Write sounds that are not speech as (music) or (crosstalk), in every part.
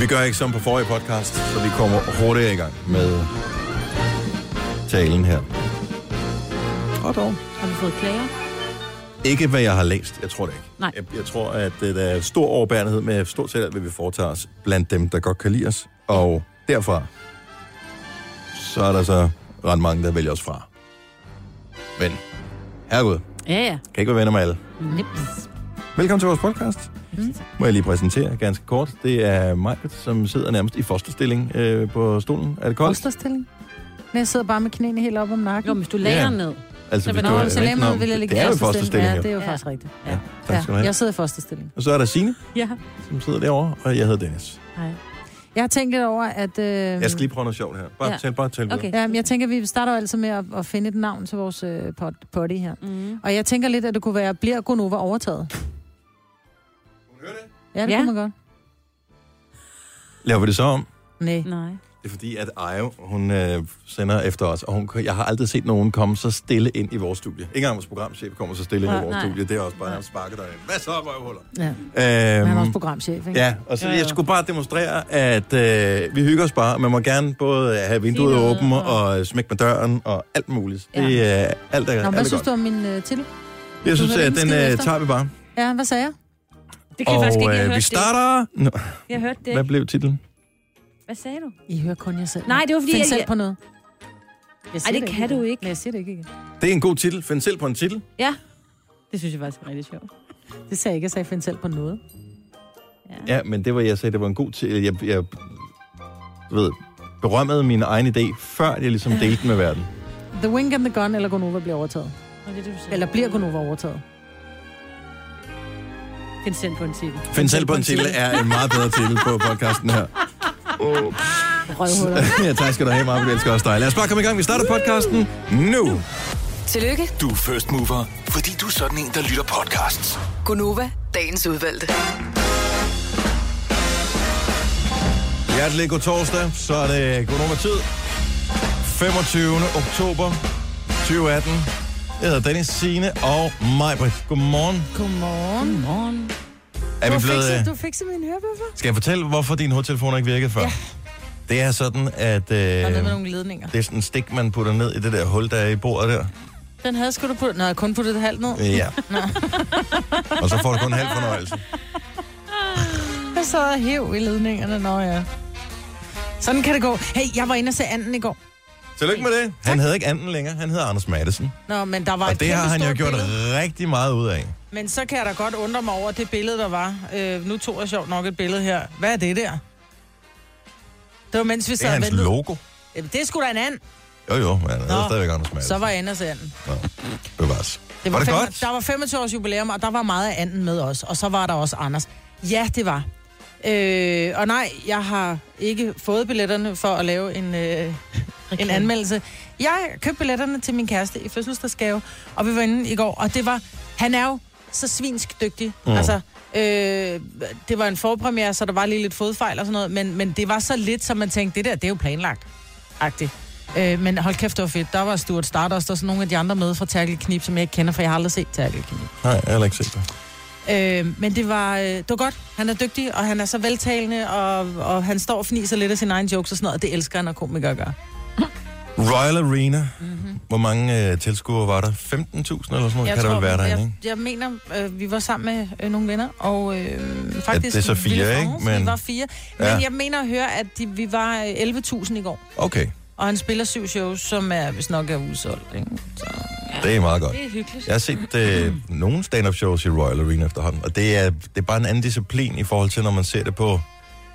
Vi gør ikke som på forrige podcast, så vi kommer hurtigt i gang med talen her. Og dog. Har du fået klager? Ikke hvad jeg har læst, jeg tror det ikke. Nej. Jeg, jeg tror, at øh, der er stor overbærenhed med stort set alt, hvad vi foretager os blandt dem, der godt kan lide os. Og derfra, så er der så ret mange, der vælger os fra. Men, herregud, Ja, ja. kan ikke være venner med alle. Nips. Velkommen til vores podcast. Mm. Må jeg lige præsentere ganske kort. Det er mig, som sidder nærmest i fosterstilling øh, på stolen. Er det koldt? Fosterstilling. Men jeg sidder bare med knæene helt op om nakken. Jo, hvis du lagde Ja. ned. Altså, Så hvis du er så længe rigtig- man vil jeg ligge det er jo i fosterstilling. Ja, det er jo Ja. faktisk rigtigt. Ja, Ja. tak skal du have. Jeg sidder i fosterstilling. Og så er der Signe, Ja. som sidder derovre, og jeg hedder Dennis. Hej. Jeg har tænkt lidt over, at... Øh, Jeg skal lige prøve noget sjovt her. Bare Ja. tæl, bare tæl Okay. Ja, men jeg tænker, vi starter jo altid med at, at finde et navn til vores øh, potty her. Mm. Og jeg tænker lidt, at det kunne være, bliver Gonova overtaget? Ja, det Ja. ja. kunne man godt. Laver vi det så om? Nej. Nej. Det er fordi, at Ayo, hun øh, sender efter os, og hun, jeg har aldrig set nogen komme så stille ind i vores studie. Ikke engang vores programchef kommer så stille ind i Nej, vores nej. studie. Det er også bare, at han sparker derind. Hvad så, røvhuller? Ja. Øhm, Men han er også programchef, ikke? Ja, og så Jo, jeg jo. skulle bare demonstrere, at øh, vi hygger os bare. Man må gerne både have vinduet noget, åbent og- og smække med døren og alt muligt. Ja. Det er alt, der Nå, alt hvad er synes godt. du om min øh, titel? Jeg synes, at den øh, tager vi bare. Ja, hvad sagde jeg? Det kan jeg faktisk ikke. Jeg øh, vi starter... Nå, det. Jeg hørte det. hvad blev titlen? Hvad sagde du? I hører kun jer selv. Nej, det var fordi, Find jeg- selv på noget. Jeg siger det kan igen. du ikke. Men jeg siger det ikke igen. Det er en god titel. Find selv på en titel. Ja. Det synes jeg faktisk er rigtig sjovt. Det sagde jeg ikke, jeg sagde find selv på noget. Ja, men det var, jeg sagde, det var en god titel. Jeg, jeg du ved, berømmede min egen idé, før jeg ligesom delte den med verden. The Wink and the Gun eller Gonova bliver overtaget. Og det er det. Eller bliver Gonova overtaget? Find selv på en titel. Find selv på en titel er en meget bedre titel på podcasten her. Røvhuller. (laughs) ja, tak skal du have, meget. Vi elsker også dig. Lad os bare komme i gang. Vi starter podcasten nu. Tillykke, Du er first mover, fordi du er sådan en, der lytter podcasts. Gunova, dagens udvalgte. Hjertelig god torsdag. Så er det god nummer tid. 25. oktober 2018. Jeg hedder Dennis Signe og Majbrit. Godmorgen. Godmorgen. Godmorgen. Er vi blevet... fikser, øh, du fikser min hørebøffer? Skal jeg fortælle, hvorfor din hovedtelefon ikke virkede før? Ja. Det er sådan, at Der er noget øh, med nogle ledninger. det er sådan en stik, man putter ned i det der hul, der er i bordet der. Den havde skulle du putte... Nå, jeg kun puttet et halvt ned. Ja. (laughs) og så får du kun halv fornøjelse. Jeg sad og hæv i ledningerne, nå ja. Sådan kan det gå. Hey, jeg var inde og se anden i går. Tillykke med det. Han hedder ikke anden længere, han hedder Anders Madsen. Nå, men der var Og et det har han jo gjort billede. rigtig meget ud af. Men så kan jeg da godt undre mig over det billede, der var. Øh, nu tog jeg sjovt nok et billede her. Hvad er det der? Det var mens vi Det sad er og hans ventede. logo. Jamen, det er sgu da en and. Jo, jo, men han hedder Nå. stadigvæk Anders Madsen. Så var se anden. Nå, bevares. Det Var det fem- godt? Der var 25 års jubilæum, og der var meget af anden med os. Og så var der også Anders. Ja, det var. Øh, og nej, jeg har ikke fået billetterne for at lave en, øh, en anmeldelse. Jeg købte billetterne til min kæreste i fødselsdagsgave, og vi var inde i går, og det var... Han er jo så svinsk dygtig. Mm. Altså, øh, det var en forpremiere, så der var lige lidt fodfejl og sådan noget, men, men det var så lidt, som man tænkte, det der, det er jo planlagt. Agtigt. Øh, men hold kæft, det var fedt. Der var Stuart Stardust og så nogle af de andre med fra Terkel Knip, som jeg ikke kender, for jeg har aldrig set Terkel Knip. Nej, jeg har ikke set det. Øh, men det var, øh, det var godt. Han er dygtig, og han er så veltalende, og, og han står og fniser lidt af sine egne jokes og sådan noget, og det elsker han, når komikere gør. Royal Arena. Mhm. Mm-hmm. Hvor mange øh, tilskuere var der? 15.000 eller sådan noget? kan der vel være derinde, jeg, ikke? jeg mener, øh, vi var sammen med øh, nogle venner, og øh, faktisk... det er så fire, Ville ikke? Men- Vi var fire. Men Ja. jeg mener at høre, at de, vi var øh, 11.000 i går, Okay, og han spiller syv shows, som er, hvis nok er udsolgt. Ikke? Så, det er meget godt. Det er hyggeligt. Jeg har set øh, nogle stand-up shows i Royal Arena efterhånden, og det er, det er bare en anden disciplin i forhold til, når man ser det på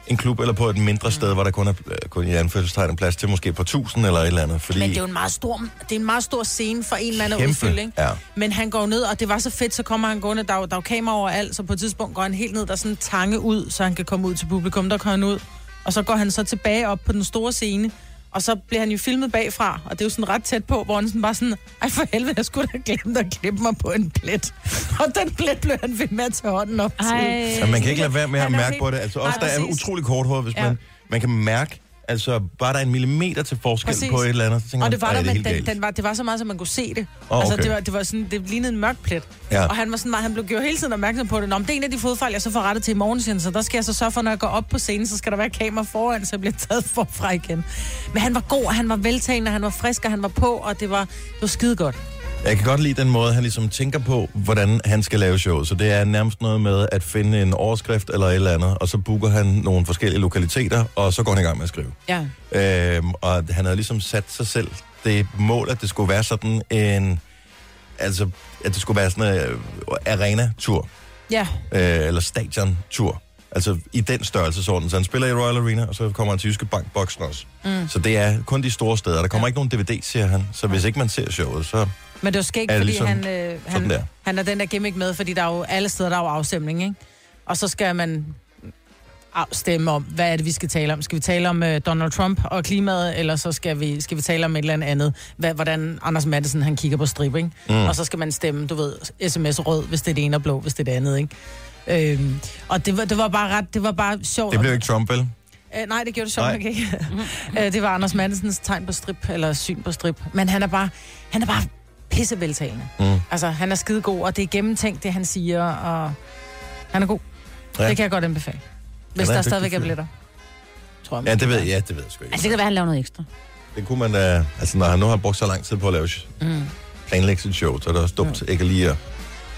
en klub eller på et mindre sted, hvor der kun er øh, kun i anførselstegn en plads til måske på 1000 eller et eller andet. Fordi Men det er jo en meget stor, det er en meget stor scene for en Kæmpe, udfylde, ikke? ja. Men han går ned, og det var så fedt, så kommer han gående, der er der er kamera overalt, så på et tidspunkt går han helt ned, der er sådan en tange ud, så han kan komme ud til publikum, der kommer han ud. Og så går han så tilbage op på den store scene, og så bliver han jo filmet bagfra, og det er jo sådan ret tæt på, hvor han sådan bare sådan, ej for helvede, jeg skulle da glemt at klippe mig på en plet. (laughs) Og den plet blev han ved med at tage hånden op til. Ej. Så man kan ikke lade være med at mærke på det. Altså Nej, der er utrolig korthåret, hvis Ja. man, man kan mærke, Altså, bare der er en millimeter til forskel Præcis. på et eller andet, så tænker Og man, det var "Ej, der, er helt den, galt." den var, det var så meget, så man kunne se det. Altså, okay. det, var, det, var sådan, det lignede en mørk plet. Ja. Og han var sådan meget, han blev gjort hele tiden opmærksom på det. Nå, men det er en af de fodfejl, jeg så får rettet til i morgen, så der skal jeg så sørge for, når jeg går op på scenen, så skal der være kamera foran, så jeg bliver taget forfra igen. Men han var god, og han var veltalende, og han var frisk, og han var på, og det var, det var skide godt. Jeg kan godt lide den måde, han ligesom tænker på, hvordan han skal lave show. Så det er nærmest noget med at finde en overskrift eller et eller andet, og så booker han nogle forskellige lokaliteter, og så går han i gang med at skrive. Ja. Øhm, og han havde ligesom sat sig selv det mål, at det skulle være sådan en... Altså, at det skulle være sådan en uh, arena-tur, Ja, øh, eller stadion-tur. Altså i den størrelsesorden. Så han spiller i Royal Arena, og så kommer han til Jyske Bank-boksen også. Mm. Så det er kun de store steder. Der kommer ja. ikke nogen DVD, siger han. Så hvis ikke man ser showet, så... men det var skægt, fordi ligesom han, øh, han, han er den der gimmick med, fordi der er jo alle steder, der er jo afstemning, ikke? Og så skal man af- stemme om, hvad er det, vi skal tale om. Skal vi tale om øh, Donald Trump og klimaet, eller så skal vi, skal vi tale om et eller andet, hvad, hvordan Anders Madsen han kigger på strip, ikke? Mm. Og så skal man stemme, du ved, sms rød, hvis det er det ene, og blå, hvis det er det andet, ikke? Øhm, og det var, det var bare ret, det var bare sjovt. Det blev ikke Trump, vel? Øh, nej, det gjorde det sjovt nok ikke. (laughs) øh, det var Anders Madsens tegn på strip, eller syn på strip. Men han er bare, han er bare pisseveltalende. Mm. Altså, han er skidegod, og det er gennemtænkt, det han siger, og han er god. Ja. Det kan jeg godt anbefale. Hvis er der en stadigvæk er billetter. Tror jeg, Ja, det ved jeg, ja, det ved jeg sgu ikke. Altså, det kan være, at han laver noget ekstra. Det kunne man da... Altså, når han nu har brugt så lang tid på at lave mm. planlægge sit show, så er det også dumt ikke lige at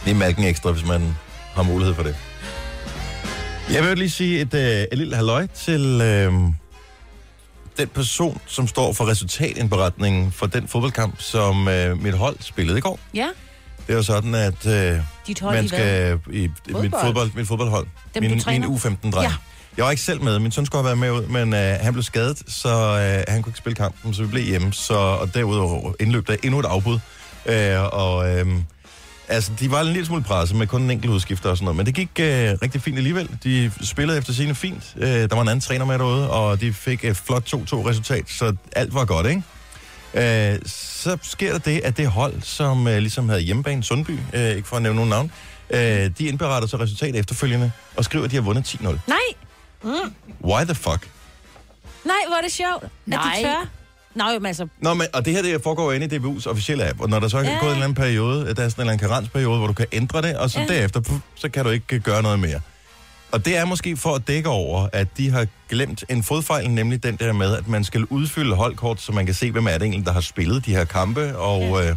lige mærke ekstra, hvis man har mulighed for det. Jeg vil lige sige et, øh, et lille halløj til øh, den person, som står for resultatindberetningen for den fodboldkamp, som øh, mit hold spillede i går. Ja, Det er jo sådan, at øh, dit hold man i skal i mit, Fodbold? fodbold, mit fodboldhold. Dem, min, min træner? U15-dreng. Ja. Jeg var ikke selv med. Min søn skulle have været med ud, men øh, han blev skadet, så øh, han kunne ikke spille kampen, så vi blev hjemme. Så, og derudover indløb der endnu et afbud. Øh, og øh, altså, de var en lille smule presset med kun en enkelt udskifter og sådan noget. Men det gik øh, rigtig fint alligevel. De spillede efter sine fint. Øh, der var en anden træner med derude, og de fik et flot 2-2-resultat, så alt var godt, ikke? Øh, så sker der det, at det hold, som øh, ligesom havde hjemmebane, Sundby, øh, ikke for at nævne nogen navn, øh, de indberetter så resultat efterfølgende og skriver, at de har vundet 10-0. Nej, Why the fuck? nej, hvor er det sjovt. Nej. At de tør. Nej, men altså, Nå, men, og det her det foregår inde i DBU's officielle app, og når der så er Ja. gået en eller anden periode, der er sådan en eller anden karensperiode, hvor du kan ændre det, og så Ja. derefter, puh, så kan du ikke øh, gøre noget mere. Og det er måske for at dække over, at de har glemt en fodfejl, nemlig den der med, at man skal udfylde holdkort, så man kan se, hvem er det egentlig, der har spillet de her kampe, og, øh,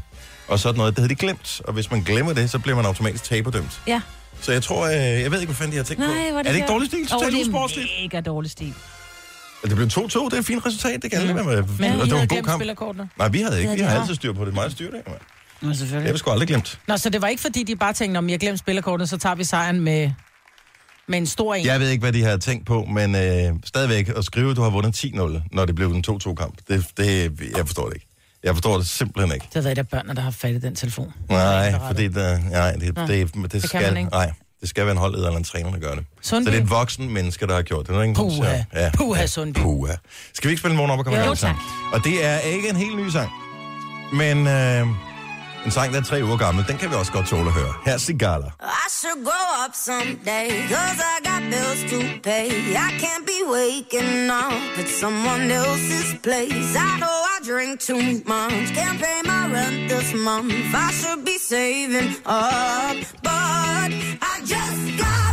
og sådan noget. Det havde de glemt, og hvis man glemmer det, så bliver man automatisk taberdømt. ja. Så jeg tror, øh, jeg ved ikke, hvad fanden de har tænkt på. Nej, hvor er er det det ikke dårlig stil? Totalt det er mega dårlig stil. Det blev 2-2, det er et fint resultat, det kan mm. med. Men og det var en god kamp. spillerkortene. Nej, vi havde ikke. Det Vi har altid styr på det. Meget styr det. mand. Nå, Det selvfølgelig. har vi sgu aldrig glemt. Nå, så det var ikke fordi, de bare tænkte, om jeg glemt spillerkortene, så tager vi sejren med, med en stor en. Jeg ved ikke, hvad de havde tænkt på, men øh, stadigvæk at skrive, at du har vundet 10-0, når det blev en 2-2-kamp, det, det, jeg forstår det ikke. Jeg forstår det simpelthen ikke. Det har været der børnene, der har fat i den telefon. Nej, fordi der, nej, det, Nå, det, det, det, det kan skal, man ikke. nej, det skal være en holdleder eller en træner, der gør det. Sundby. Så det er et voksen menneske, der har gjort det. Er ingen grund til Puha. Puha, Sundby. Puha. Skal vi ikke spille en morgen op og komme i Jo, gang sammen? Og det er ikke en helt ny sang, men øh, en sang, der er tre uger gammel. Den kan vi også godt tåle at høre. Her er Sigala. I should grow up someday, cause I got bills to pay. I can't be waking up at someone else's place. I know I drink too much, can't pay my rent this month. I should be saving up, but I just got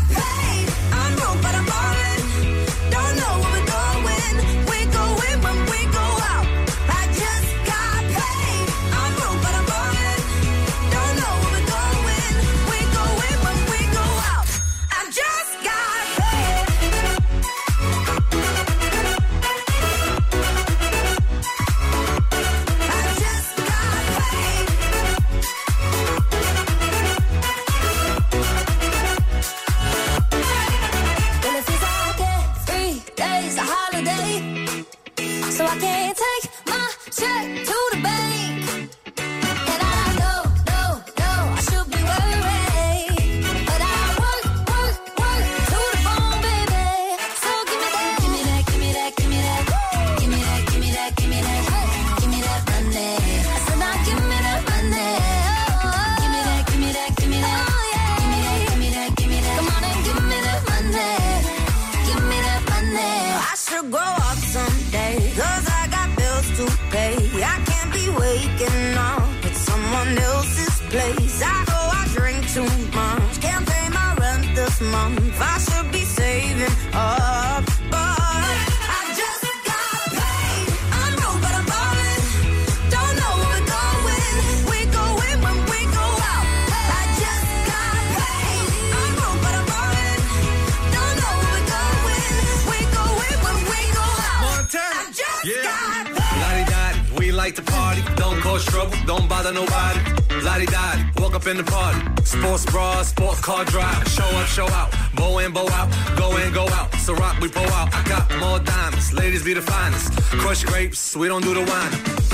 Don't trouble, don't bother nobody. Lottie Dottie, walk up in the party. Sports bra, sports car drive. Show up, show out. Bow in, bow out. Go in, go out. So rock, we pull out. I got more diamonds. Ladies be the finest. Crush grapes, we don't do the wine.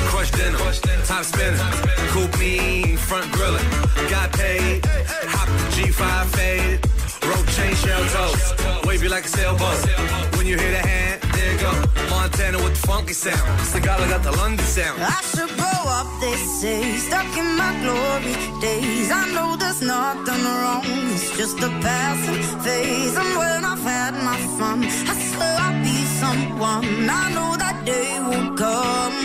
Crush dinner, top spinner. Coupe mean, front grilling. Got paid. Hop the G5 fade. Rope chain shell toes. Wavy like a sailboat. When you hear the hand, there you go. Montana with the funky sound. Cigala got the London sound. I should grow up, they say, stuck in my glory days. I know there's nothing wrong, it's just a passing phase. And when I've had my fun, I swear I'll be someone. I know that day will come,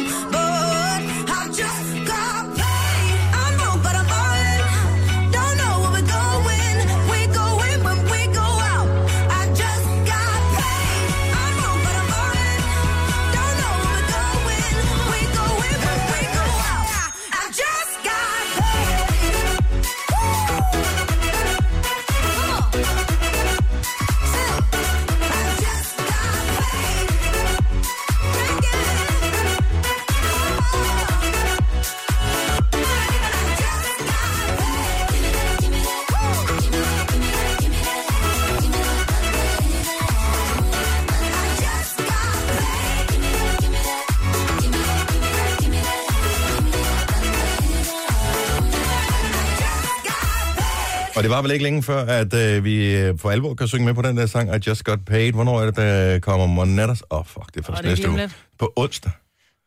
det var vel ikke længe før, at øh, vi øh, for alvor kan synge med på den der sang, I Just Got Paid. Hvornår er det, der kommer Monetters? Åh, oh, fuck, det er først det er næste uge. lidt. På onsdag.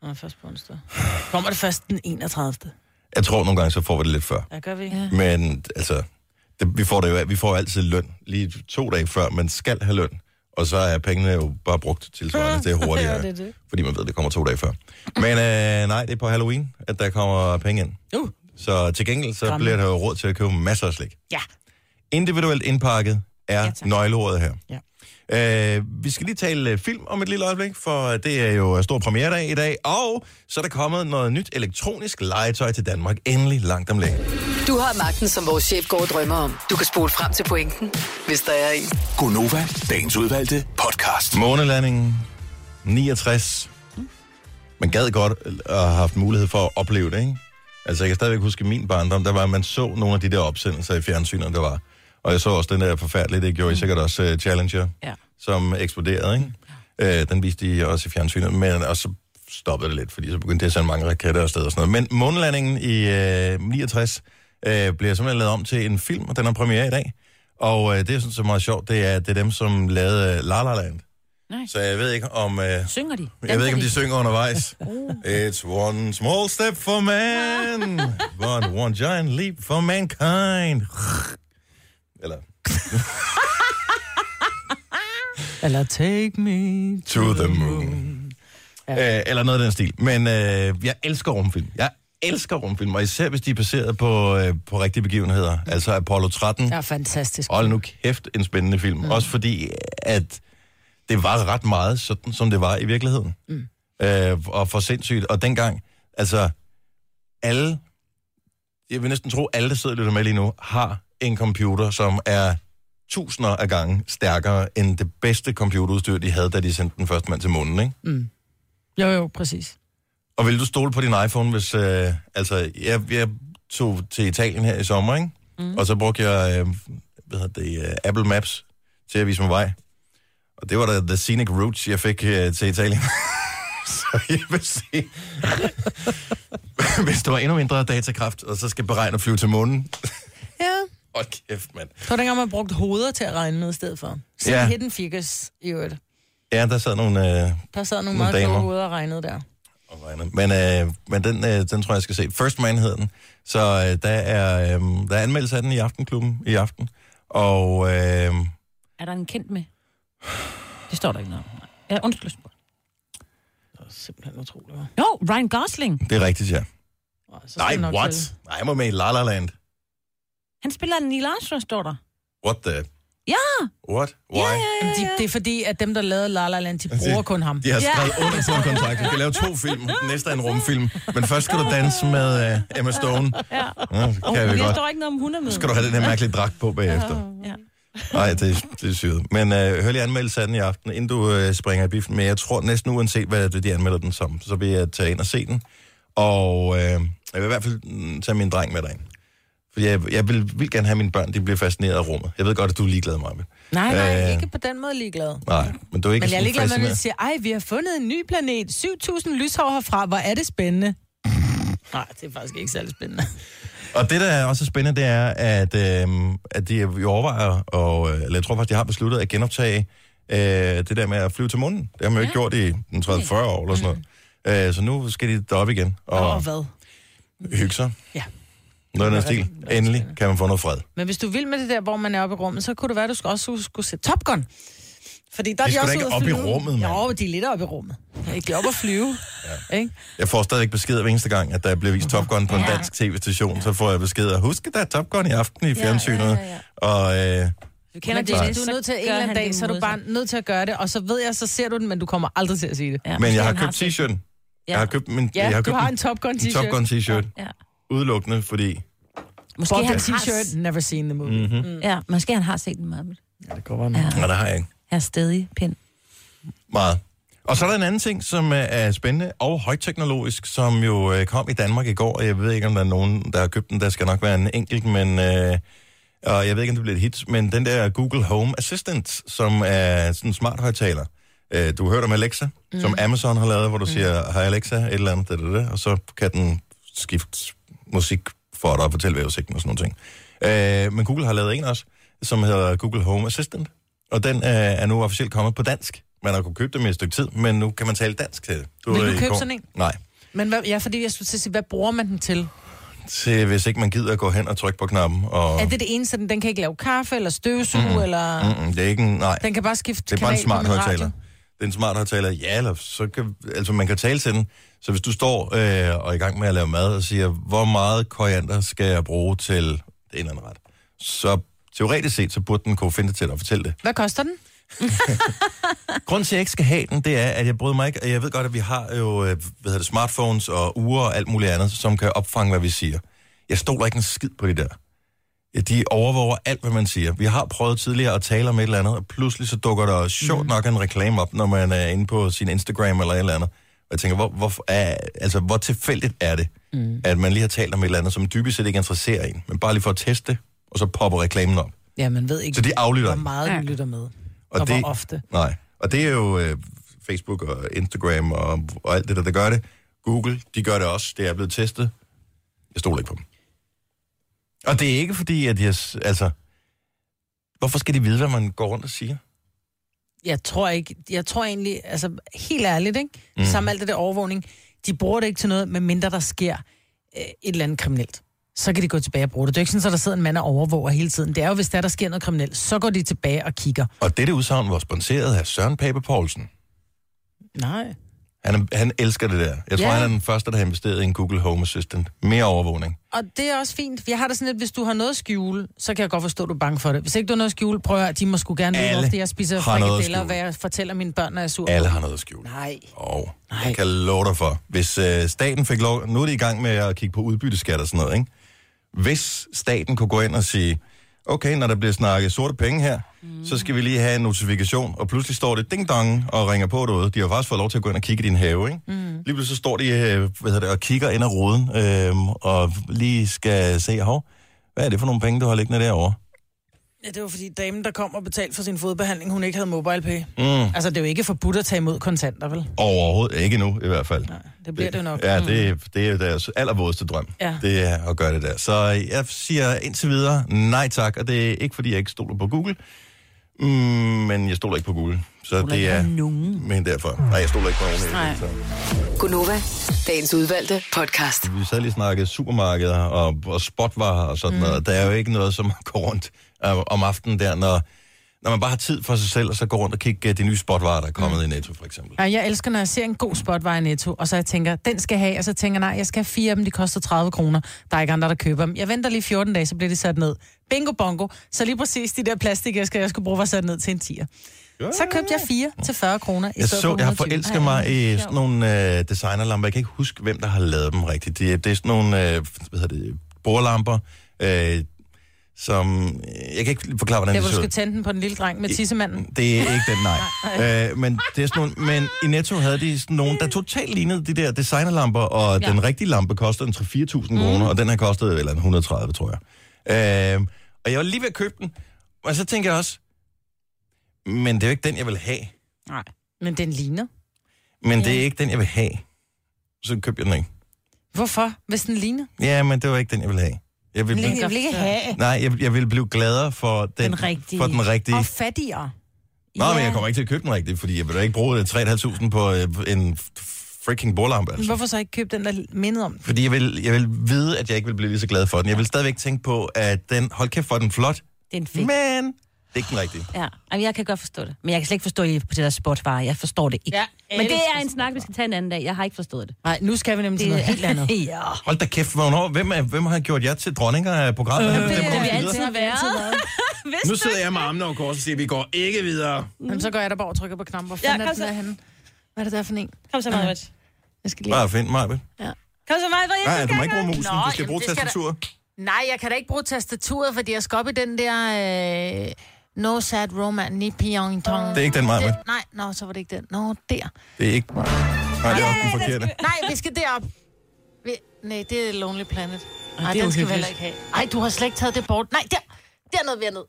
Nå, først på onsdag. Kommer det først den 31. Jeg tror nogle gange, så får vi det lidt før. Ja, gør vi ikke? Men altså, det, vi, får det jo, vi får altid løn lige to dage før, man skal have løn. Og så er pengene jo bare brugt tilsvarende til (laughs) hurtigere, Ja, det er det. fordi man ved, det kommer to dage før. Men øh, nej, det er på Halloween, at der kommer penge ind. Uh. Så til gengæld, så Gammel. bliver der jo råd til at købe masser af slik. Ja. Individuelt indpakket er ja, tak. nøgleordet her. Ja. Øh, vi skal lige tale øh, film om et lille øjeblik, for det er jo stor premieredag i dag, og så er der kommet noget nyt elektronisk legetøj til Danmark, endelig langt om længe. Du har magten, som vores chef går og drømmer om. Du kan spole frem til pointen, hvis der er en. Gonova, dagens udvalgte podcast. Månelandingen 69. Man gad godt at have haft mulighed for at opleve det, ikke? Altså, jeg kan stadigvæk huske min barndom, der var, at man så nogle af de der opsendelser i fjernsynet, der var. Og jeg så også den der forfærdelige, det gjorde I sikkert også uh, Challenger, Ja. som eksploderede, ikke? Uh, den viste de også i fjernsynet, men og så stoppede det lidt, fordi så begyndte det at sende mange raketter afsted og sådan noget. Men månelandingen i uh, 69 uh, bliver simpelthen lavet om til en film, og den har premiere i dag. Og uh, det, jeg synes er meget sjovt, det er, det er dem, som lavede uh, La La Land. Nej. Så jeg ved ikke om... Uh, Synger de? jeg ved ikke, om de synger undervejs. (laughs) It's one small step for man, (laughs) but one giant leap for mankind. Eller (laughs) Eller take me to the moon. Ja. Øh, eller noget af den stil. Men øh, jeg elsker rumfilm. Jeg elsker rumfilm, og især hvis de er baseret på, øh, på rigtige begivenheder. Altså Apollo 13. Ja, fantastisk. Hold nu kæft, en spændende film. Mm. Også fordi, at det var ret meget sådan, som det var i virkeligheden. Mm. Øh, og for sindssygt. Og dengang, altså, alle, jeg vil næsten tro, alle, der sidder og lytter med lige nu, har en computer, som er tusinder af gange stærkere end det bedste computerudstyr, de havde, da de sendte den første mand til månen, ikke? Jo, jo, præcis. Og vil du stole på din iPhone, hvis... Øh, altså, jeg, jeg tog til Italien her i sommer, ikke? Mm. Og så brugte jeg, øh, hvad hedder det, øh, Apple Maps til at vise mig vej. Og det var da The Scenic Routes, jeg fik øh, til Italien. (laughs) så jeg vil sige... hvis der var endnu mindre datakraft, og så skal beregne at flyve til månen. Ja. Hold kæft, mand. Så var dengang, man brugte hoveder til at regne med i stedet for. Så Ja. hidden figures i øvrigt. Ja, der sad nogle... Øh, Der sad nogle Nogle meget kloge hoveder og regnede der. og regnede. Men, øh, men den, øh, den tror jeg, jeg skal se. First Man hedder den. Så øh, der, er, øh, der er anmeldelse af den i Aftenklubben i aften. Og... Øh, Er der en kendt med? (sighs) Det står der ikke noget om. Nej. Ja, undskyld. Det var simpelthen utroligt. hva'? Jo, Ryan Gosling. Det er rigtigt, ja. Nå, så skal Nej, nok what? til. Nej, jeg må med i La La Land. Han spiller Neil Armstrong, står der. What the... Ja! What? Why? Ja, ja, ja, De, det er fordi, at dem, der lavede La La Land, de bruger kun ham. De har skrevet ja. under på en kontrakt. Vi skal lave to film. Den næste er en rumfilm. Men først skal du danse med uh, Emma Stone. Ja. Ja, så kan vi Der godt. står ikke noget om, hun er med. Så skal du have den her mærkelige dragt på bagefter. Ja. Nej, det, det er syret. Men uh, hør lige anmeldelse af den i aften, inden du uh, springer i biffen. Men jeg tror næsten uanset, hvad det, de anmelder den som, så vil jeg tage ind og se den. Og uh, jeg vil i hvert fald mm, tage min dreng med derind. For jeg, jeg vil, vil gerne have mine børn, de bliver fascineret af rummet. Jeg ved godt, at du er ligeglad med Nej, nej, Øh. ikke på den måde ligeglad. Nej, men du er ikke Men jeg er ligeglad med, at man siger, ej, vi har fundet en ny planet, 7.000 lysår herfra, hvor er det spændende. (laughs) Nej, det er faktisk ikke særlig spændende. Og det, der er også spændende, det er, at, øh, at de jo overvejer, og, øh, eller jeg tror faktisk, de har besluttet at genoptage øh, det der med at flyve til månen. Det har man jo ikke gjort i den 30-40 år eller sådan noget. Øh, så nu skal de derop igen og Og hvad? hygge sig. Ja. Noget af den stil. Endelig kan man få noget fred. Men hvis du vil med det der, hvor man er oppe i rummet, så kunne det være, at du også skulle se Top Gun. Fordi der er De de, er da også ikke oppe i rummet, mand. Jo, de er lidt oppe i rummet. Ikke de oppe at flyve. ja. ikke? Jeg får stadig besked hver eneste gang, at der bliver vist Top Gun på en Ja. dansk tv-station. Så får jeg besked af, husk, at der er Top Gun i aften i Ja, fjernsynet. ja, ja, Og øh, Du kender det, det, du er nødt til en eller anden dag, så er du bare nødt til at gøre det, og så ved jeg, så ser du den, men du kommer aldrig til at sige det. Ja, men jeg har købt t-shirten. Jeg har købt min, Ja, jeg har du købt har en, en Top Gun t-shirt. Top Gun t-shirt. Ja. Udelukkende, fordi... Måske han t-shirt, never seen the movie. Mhm. Mm. Ja, måske han har set den meget. Ja, det går bare Ja. Nej, det har jeg ikke. Er stadig pind. Meget. Og så er der en anden ting, som er spændende og højteknologisk, som jo øh, kom i Danmark i går, og jeg ved ikke, om der er nogen, der har købt den. Der skal nok være en enkelt, men... Øh, og jeg ved ikke, om det bliver et hit, men den der Google Home Assistant, som er sådan en smart højtaler. Øh, du har hørt om Alexa, mm. som Amazon har lavet, hvor du siger, hej Alexa, et eller andet, det, det, det, og så kan den skifte musik for dig og fortælle vejrudsigten og sådan nogle ting. Øh, men Google har lavet en også, som hedder Google Home Assistant, og den øh, er nu officielt kommet på dansk. Man har kunnet købe dem i et stykke tid, men nu kan man tale dansk til det. Vil du købe sådan en? Nej. Men hvad, ja, fordi jeg skulle til at sige, hvad bruger man den til? Til, hvis ikke man gider at gå hen og trykke på knappen. Og, Er det det eneste, den, den kan ikke lave kaffe eller støvsuge, mm. eller... Mm, det er ikke en, nej. Den kan bare skifte Det er bare en smart højtaler. Det er en smart højtaler. Ja, eller så kan, altså man kan tale til den. Så hvis du står øh, og er i gang med at lave mad og siger, hvor meget koriander skal jeg bruge til det ene eller andet ret, så teoretisk set, så burde den kunne finde det til og fortælle det. Hvad koster den? (laughs) Grunden til, at jeg ikke skal have den, det er, at jeg bryder mig ikke, og jeg ved godt, at vi har jo øh, hvad hedder det, smartphones og uger og alt muligt andet, som kan opfange, hvad vi siger. Jeg stoler ikke en skid på de der. De overvåger alt, hvad man siger. Vi har prøvet tidligere at tale om et eller andet, og pludselig så dukker der sjovt Mhm. nok en reklame op, når man er inde på sin Instagram eller et eller andet. Og jeg tænker, hvor, hvor, er, altså, hvor tilfældigt er det, mm. at man lige har talt om et eller andet, som dybest set ikke interesserer en, men bare lige for at teste det, og så popper reklamen op. Ja, man ved ikke, Så de aflytter hvor meget den lytter med. Og, Og det- hvor ofte. Nej, og det er jo øh, Facebook og Instagram og, og alt det der, der gør det. Google, de gør det også. Det er blevet testet. Jeg stoler ikke på dem. Og det er ikke fordi, at jeg... Altså, hvorfor skal de vide, hvad man går rundt og siger? Jeg tror ikke, jeg tror egentlig, altså helt ærligt, ikke? Mm. Mm. Sammen alt det der overvågning, de bruger det ikke til noget, medmindre der sker øh, et eller andet kriminelt. Så kan de gå tilbage og bruge det. Det er jo ikke sådan, at der sidder en mand og overvåger hele tiden. Det er jo, hvis der, der sker noget kriminelt, så går de tilbage og kigger. Og dette udsagn var sponsoreret af Søren Pape Poulsen. Nej. Han, han elsker det der. Jeg tror, Ja. han er den første, der har investeret i en Google Home Assistant. Mere overvågning. Og det er også fint. Jeg har det sådan lidt, hvis du har noget at skjule, så kan jeg godt forstå, at du er bange for det. Hvis ikke du har noget at skjule, prøv at de må sgu gerne vide, hvorfor jeg spiser frikadeller, hvad jeg fortæller mine børn, når jeg er sur. Alle har noget at skjule. Nej. Og Nej. jeg kan love dig for, hvis øh, staten fik lov... Nu er de i gang med at kigge på udbytteskat og sådan noget, ikke? Hvis staten kunne gå ind og sige, okay, når der bliver snakket sorte penge her, mm. så skal vi lige have en notifikation, og pludselig står det ding-dong og ringer på derude. De har faktisk fået lov til at gå ind og kigge i din have, ikke? Mm. Lige pludselig så står de øh, hvad hedder det, og kigger ind ad ruden, øh, og lige skal se, hov, hvad er det for nogle penge, du har liggende derovre? Ja, det var fordi damen, der kom og betalte for sin fodbehandling, hun ikke havde MobilePay. Mm. Altså, det er jo ikke forbudt at tage imod kontanter, vel? Overhovedet ikke nu, i hvert fald. Nej, det bliver det jo nok. Ja, det, det er jo deres allervådeste drøm. Ja. Det er at gøre det der. Så jeg siger indtil videre nej tak, og det er ikke fordi, jeg ikke stoler på Google, mm, men jeg stoler ikke på Google. Så Stoler det er... nogen. Men derfor. Nej, jeg stoler ikke på nogen. Nej. Så. Gunova, dagens udvalgte podcast. Vi sad lige snakket supermarkeder og, og spotvarer og sådan mm. noget. Der er jo ikke noget, som går rundt øh, om aftenen der, når når man bare har tid for sig selv, og så går rundt og kigge øh, de nye spotvarer, der er kommet mm. i Netto, for eksempel. Ja, jeg elsker, når jeg ser en god spotvej i Netto, og så jeg tænker, den skal jeg have, og så tænker nej, jeg skal have fire af dem, de koster 30 kroner. Der er ikke andre, der køber dem. Jeg venter lige 14 dage, så bliver de sat ned. Bingo bongo. Så lige præcis de der plastikæsker, jeg skulle bruge, var sat ned til en 10'er. Så købte jeg fire til 40 kroner. i Jeg så, jeg har 120. forelsket mig i sådan nogle øh, designerlamper. Jeg kan ikke huske, hvem der har lavet dem rigtigt. Det, det er sådan nogle, øh, hvad hedder det, bordlamper, øh, som... Jeg kan ikke forklare, hvordan Det de hvor du ser skal ud. tænde den på den lille dreng med tissemanden. Det er ikke den, (laughs) nej. øh, men, det er sådan nogle, men i Netto havde de sådan nogle, der totalt lignede de der designerlamper, og ja. Ja. den rigtige lampe kostede en 3-4.000 mm. kroner, og den her kostede eller en 130, tror jeg. Øh, og jeg var lige ved at købe den, og så tænker jeg også, men det er jo ikke den, jeg vil have. Nej. Men den ligner. Men det er ikke den, jeg vil have. Så købte jeg den ikke. Hvorfor, hvis den ligner? Ja, men det var ikke den, jeg ville have. Jeg vil, Den blive, jeg vil ikke have. nej, jeg, jeg vil blive gladere for den, Den rigtige. For den rigtige. Og fattigere. Nå, men jeg kommer ikke til at købe den rigtige, fordi jeg vil da ikke bruge 3.500 på øh, en freaking bordlampe. Altså. hvorfor så ikke købe den, der mindede om? Fordi jeg vil, jeg vil vide, at jeg ikke vil blive lige så glad for den. Jeg vil stadigvæk tænke på, at den, hold kæft, for den flot, Det er en fik. men det er ikke den rigtige. Ja, Jamen, jeg kan godt forstå det. Men jeg kan slet ikke forstå det på det der sportsvarer. Jeg forstår det ikke. Jeg Men det er en snak, vi skal tage en anden dag. Jeg har ikke forstået det. Nej, nu skal vi nemlig til noget helt andet. (laughs) ja. Hold da kæft, hvornår, hvem, er, hvem har gjort jer til dronninger af programmet? Øh, det har går vi altid videre. været. (laughs) Nu sidder jeg med armene over kors og siger, at vi går ikke videre. Men så går jeg der bare og trykker på knapper. Hvor Ja, er kom den så. der henne? Hvad er det der for en? Kom så, Marvitt. Jeg skal lige... Bare fint, Marvind. Kom så, Marvitt. Nej, du må ikke bruge musen. Nå, du skal jamen, bruge det tastaturet. Nej, jeg kan da ikke bruge tastaturet, fordi jeg skal op i den der... Øh... No sad romance, ni pyong tong. Det er ikke den, Marvind. Nej, nå, så var det ikke den. Nå, der. Det er ikke... Nej, det er også den forkerte. Nej, vi skal derop. Vi... Nej, det er Lonely Planet. Nej, det den skal vi heller ikke have. Nej, du har slet ikke taget det bort. Nej, der. Dernede vil jeg ned.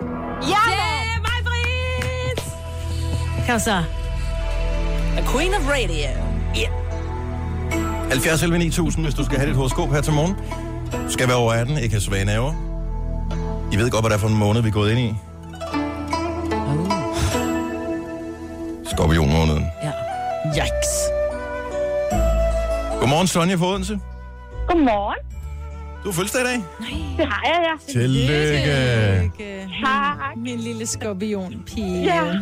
Ja! Yeah, mig, Britt! Kom så. The Queen of Radio. 70 11 9000, hvis du skal have dit horoskop her til morgen. Du skal være over 18, ikke have svage naver. I ved godt, hvad det er for en måned, vi er gået ind i. Skorpionmåneden. Ja. Yikes. Godmorgen, Sonja fra Odense. Godmorgen. Du har fødselsdag i dag. Det har jeg, ja. Tillykke. Tak. Min lille skorpionpige. Ja. (laughs)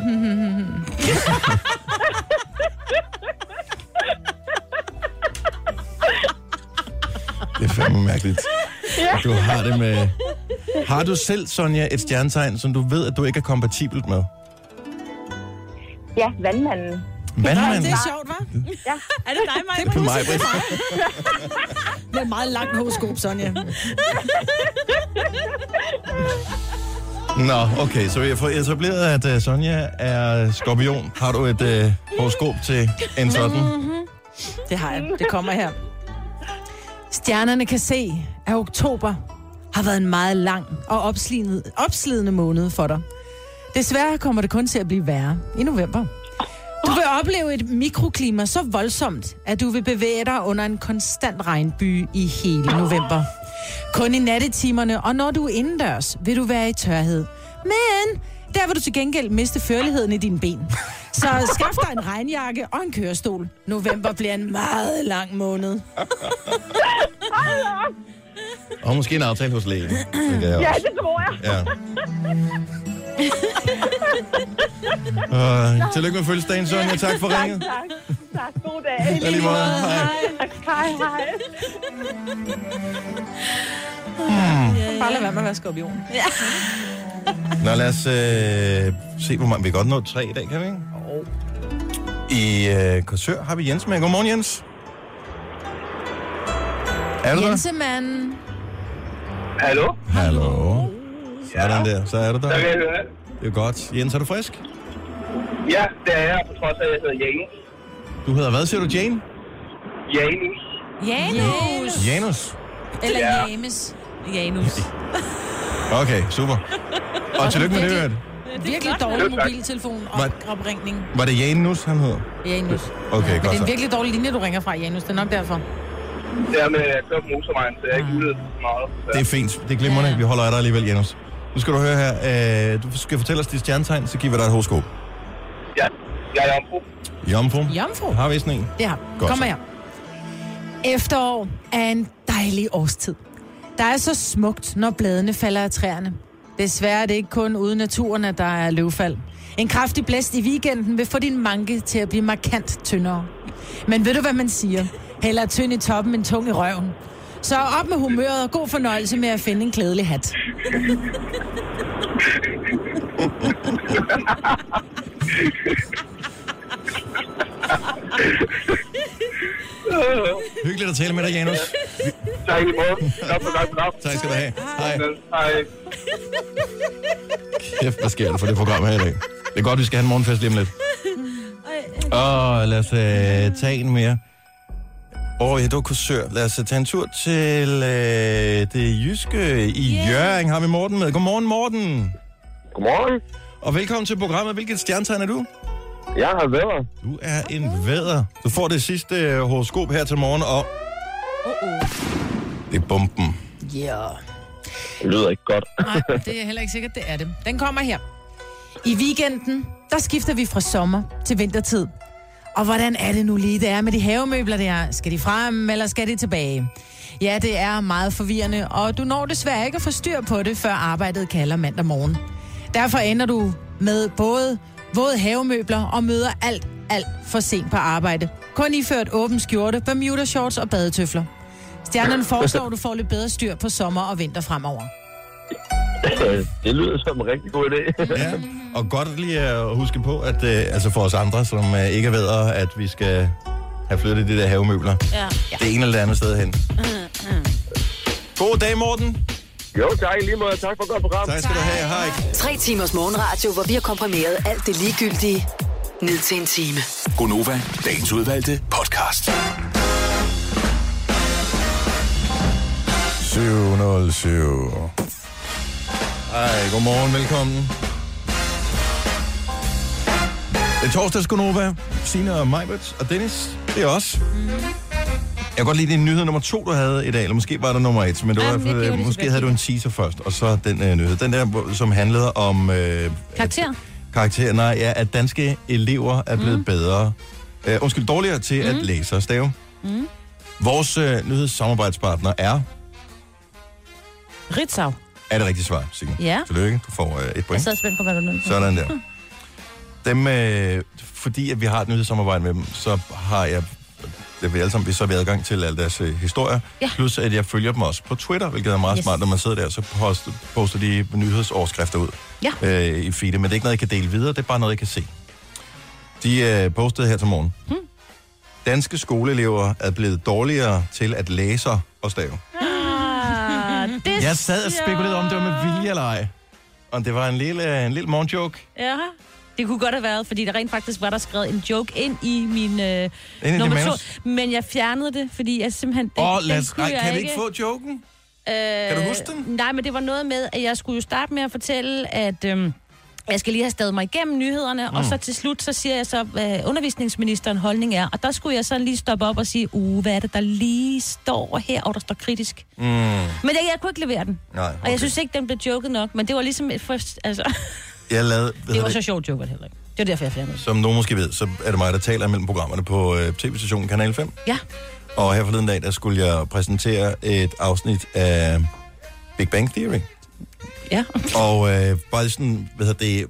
Det er fandme mærkeligt. at Du har det med... Har du selv, Sonja, et stjernetegn, som du ved, at du ikke er kompatibelt med? Ja, vandmanden. Vandmand? Det er sjovt, hva'? Er det dig, mig? Det er mig, Britt. (laughs) Et meget langt horoskop, Sonja. Nå, okay, så vi har fået etableret, at uh, Sonja er skorpion. Har du et uh, horoskop til en sådan? Det har jeg. Det kommer her. Stjernerne kan se, at oktober har været en meget lang og opslidende, opslidende måned for dig. Desværre kommer det kun til at blive værre i november. Du vil opleve et mikroklima så voldsomt, at du vil bevæge dig under en konstant regnby i hele november. Kun i nattetimerne, og når du er indendørs, vil du være i tørhed. Men der vil du til gengæld miste førligheden i dine ben. Så skaff dig en regnjakke og en kørestol. November bliver en meget lang måned. Og måske en aftale hos lægen. Ja, det tror jeg. Ja. (laughs) Uh, tillykke med fødselsdagen, Sonja. Tak for Tak, ringet. tak. Tak, god dag. Ja, lige måde. Hej. Tak, hej, hej. Bare lad være med at være skorpion. Nå, lad os øh, se, hvor mange... Vi kan godt nå tre i dag, kan vi ikke? I øh, Korsør har vi Jens med. Godmorgen, Jens. Er du der? Jensemann. Hallo? Hallo. Sådan der, så er du der. Der kan jeg høre. Det er godt. Jens, er du frisk? Ja, det er jeg, på trods af, at jeg hedder Janus. Du hedder, hvad siger du, Jane? Janus. Janus. Janus. Eller Ja. James. Janus. (laughs) Okay, super. Og tillykke med det, virkelig- Øvrigt. Virkelig dårlig mobiltelefon og opringning. Var det Janus, han hed? Janus. Okay, Men det godt er en så. virkelig dårlig linje, du ringer fra, Janus. Det er nok derfor. Det er med at køre på motorvejen, så jeg er ikke udledet så meget. Så. Det er fint. Det er glimrende. Vi holder af dig alligevel, Janus. Nu skal du høre her. Øh, du skal fortælle os dit stjernetegn, så giver vi dig et horoskop. Ja, jeg er jomfru. Jomfru. Jomfru. Har vi sådan en? Det har. Godt Kom så. her. Efterår er en dejlig årstid. Der er så smukt, når bladene falder af træerne. Desværre er det ikke kun ude i naturen, at der er løvfald. En kraftig blæst i weekenden vil få din manke til at blive markant tyndere. Men ved du, hvad man siger? Heller tynd i toppen end tung i røven. Så op med humøret og god fornøjelse med at finde en klædelig hat. Hyggeligt at tale med dig, Janus. Tak i måde. Godt for godt program. Tak skal du have. Hej. Hej. Kæft, hvad sker der for det program her i dag? Det er godt, vi skal have en morgenfest lige om lidt. Åh, lad os øh, tage en mere. Åh, oh, ja, du er kursør. Lad os tage en tur til øh, det jyske i yeah. Jørgen. Har vi Morten med. Godmorgen, Morten. Godmorgen. Og velkommen til programmet. Hvilket stjernetegn er du? Jeg har været. Du er en vædder. Du får det sidste øh, horoskop her til morgen, og... Det er bomben. Ja. Yeah. Det lyder ikke godt. (laughs) Nej, det er heller ikke sikkert, det er det. Den kommer her. I weekenden, der skifter vi fra sommer til vintertid. Og hvordan er det nu lige, det er med de havemøbler der? Skal de frem, eller skal de tilbage? Ja, det er meget forvirrende, og du når desværre ikke at få styr på det, før arbejdet kalder mandag morgen. Derfor ender du med både våde havemøbler og møder alt, alt for sent på arbejde. Kun iført åben skjorte, bermuda shorts og badetøfler. Stjernerne foreslår, at (laughs) du får lidt bedre styr på sommer og vinter fremover. (laughs) det lyder som en rigtig god idé. Ja, og godt lige at huske på, at øh, altså for os andre, som øh, ikke ved, at vi skal have flyttet de der havemøbler, Ja. det ene eller det andet sted hen. God dag, Morten. jo, tak lige måde. Tak for godt program. Tak skal du have. Hej. Tre timers morgenradio, hvor vi har komprimeret alt det ligegyldige ned til en time. Gonova, dagens udvalgte podcast. 707. Hej, godmorgen, velkommen. Det er torsdag, Skonova. Sina og Majbert og Dennis. Det er os. Jeg kan godt lide din nyhed nummer to, du havde i dag. Eller måske var der nummer et, men det var, Jamen, det det måske tilbage havde du en teaser først, og så den øh, nyhed. Den der, hvor- som handlede om... Øh, Karakter? karakter, nej, ja, at danske elever er blevet mm. bedre, øh, undskyld, dårligere til mm. at læse og stave. Mm. Vores øh, nyhedssamarbejdspartner er, Ritzau. Er det rigtige svar, Signe. Ja. Tillykke, du får øh, et Jeg point. sad spændt på, hvad du nødte. Sådan der. Dem, øh, fordi at vi har et nyhedssamarbejde med dem, så har jeg, det vil alle sammen, vi så har vi adgang til alle deres øh, historier. Ja. Plus at jeg følger dem også på Twitter, hvilket er meget. Yes. smart, når man sidder der, så poster, poster de nyhedsoverskrifter ud Ja. øh, i feedet. Men det er ikke noget, jeg kan dele videre, det er bare noget, jeg kan se. De øh, postede her til morgen. Hmm. Danske skoleelever er blevet dårligere til at læse og stave. Det Jeg sad og spekulerede om, det var med vilje eller ej. Og det var en lille, en lille morgenjoke. Ja, det kunne godt have været, fordi der rent faktisk var der skrevet en joke ind i min øh, Ind nummer to. Men jeg fjernede det, fordi jeg simpelthen... Åh, oh, lad os, ej, kan vi ikke få joken? Øh, Kan du huske den? Nej, men det var noget med, at jeg skulle jo starte med at fortælle, at... Øhm, jeg skal lige have stadig mig igennem nyhederne, mm. og så til slut, så siger jeg så, hvad undervisningsministeren holdning er. Og der skulle jeg så lige stoppe op og sige, uh, hvad er det, der lige står her, og der står kritisk. Mm, Men jeg, jeg kunne ikke levere den. nej, Og okay. jeg synes ikke, den blev joket nok, men det var ligesom et først, altså, Jeg lavede, det var så sjovt joket heller ikke. Det var derfor, jeg fjernede det. Som nogen måske ved, så er det mig, der taler mellem programmerne på øh, tv-stationen Kanal 5. Ja. Og her forleden dag, der skulle jeg præsentere et afsnit af Big Bang Theory. Ja. Og øh, bare sådan, hvad hedder det,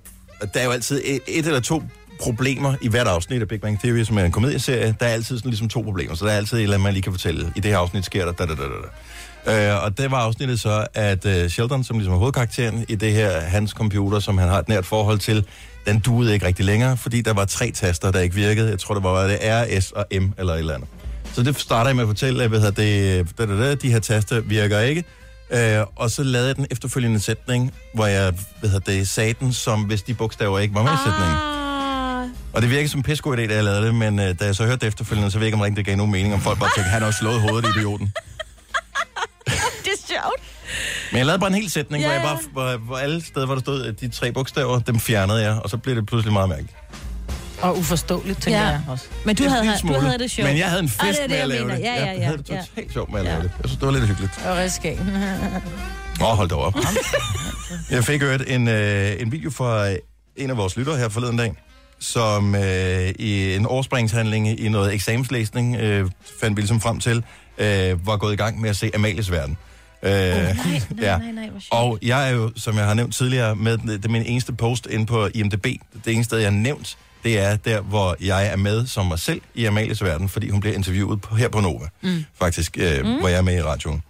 der er jo altid et, et eller to problemer i hvert afsnit af Big Bang Theory, som er en komedieserie. Der er altid sådan ligesom to problemer, så der er altid et eller andet, man lige kan fortælle. I det her afsnit sker der da, da, da, da. Øh, og det var afsnittet så, at øh, Sheldon, som ligesom er hovedkarakteren i det her, hans computer, som han har et nært forhold til, den duede ikke rigtig længere, fordi der var tre taster, der ikke virkede. Jeg tror, det var var det R, S og M eller et eller andet. Så det starter jeg med at fortælle, at hvad hedder det, da, da, da, de her taster virker ikke. Øh, og så lavede jeg den efterfølgende sætning, hvor jeg hvad hedder det, sagde den, som hvis de bogstaver ikke var med i sætningen. Ah, Og det virkede som en pissegod idé, da jeg lavede det, men øh, da jeg så hørte det efterfølgende, så virkede det ikke, det gav nogen mening, om folk bare tænkte, han har også slået hovedet, idioten. (laughs) det er sjovt. Men jeg lavede bare en hel sætning, Ja, hvor, jeg bare, hvor, hvor alle steder, hvor der stod de tre bogstaver, dem fjernede jeg, og så blev det pludselig meget mærkeligt. Og uforståeligt, tænker Ja. jeg også. Men du En havde, du smule. havde det sjovt. Men jeg havde en Ah, fest det er det, med at jeg lave mener. det. Ja, ja, Jeg ja, havde det ja. totalt sjovt med at lave Ja. det. Jeg synes, det var lidt hyggeligt. Og redskab. Åh, oh, hold da op. Jeg fik hørt en, øh, en video fra øh, en af vores lyttere her forleden dag, som øh, i en årspringshandling i noget eksamenslæsning, øh, fandt vi ligesom frem til, øh, var gået i gang med at se Amalies Verden. Øh, Nej, nej, ja. nej, nej. Og jeg er jo, som jeg har nævnt tidligere, med det er min eneste post inde på IMDb. Det eneste sted, jeg har nævnt, det er der, hvor jeg er med som mig selv i Amalies Verden, fordi hun bliver interviewet på, her på Nova, mm. faktisk, øh, mm. hvor jeg er med i radioen.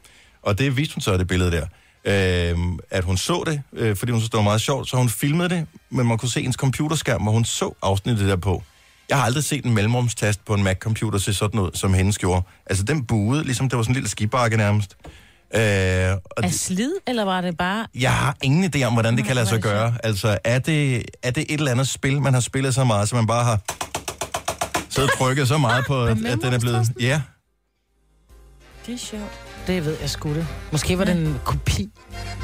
Og det viste hun så, det billede der. Øh, at hun så det, øh, fordi hun synes, det var meget sjovt, så hun filmede det, men man kunne se ens computerskærm, hvor hun så afsnittet der på. Jeg har aldrig set en mellemrumstast på en Mac-computer se sådan ud, som hendes gjorde. Altså, den buede, ligesom det var sådan en lille skibakke nærmest. Øh, og Er slid, eller var det bare... jeg har ingen idé om, hvordan det kan lade sig gøre. Altså, er det, er det et eller andet spil, man har spillet så meget, så man bare har siddet og trykket så meget på, at den er blevet... Ja, Det er sjovt. Det ved jeg sgu det. Måske var det en kopi.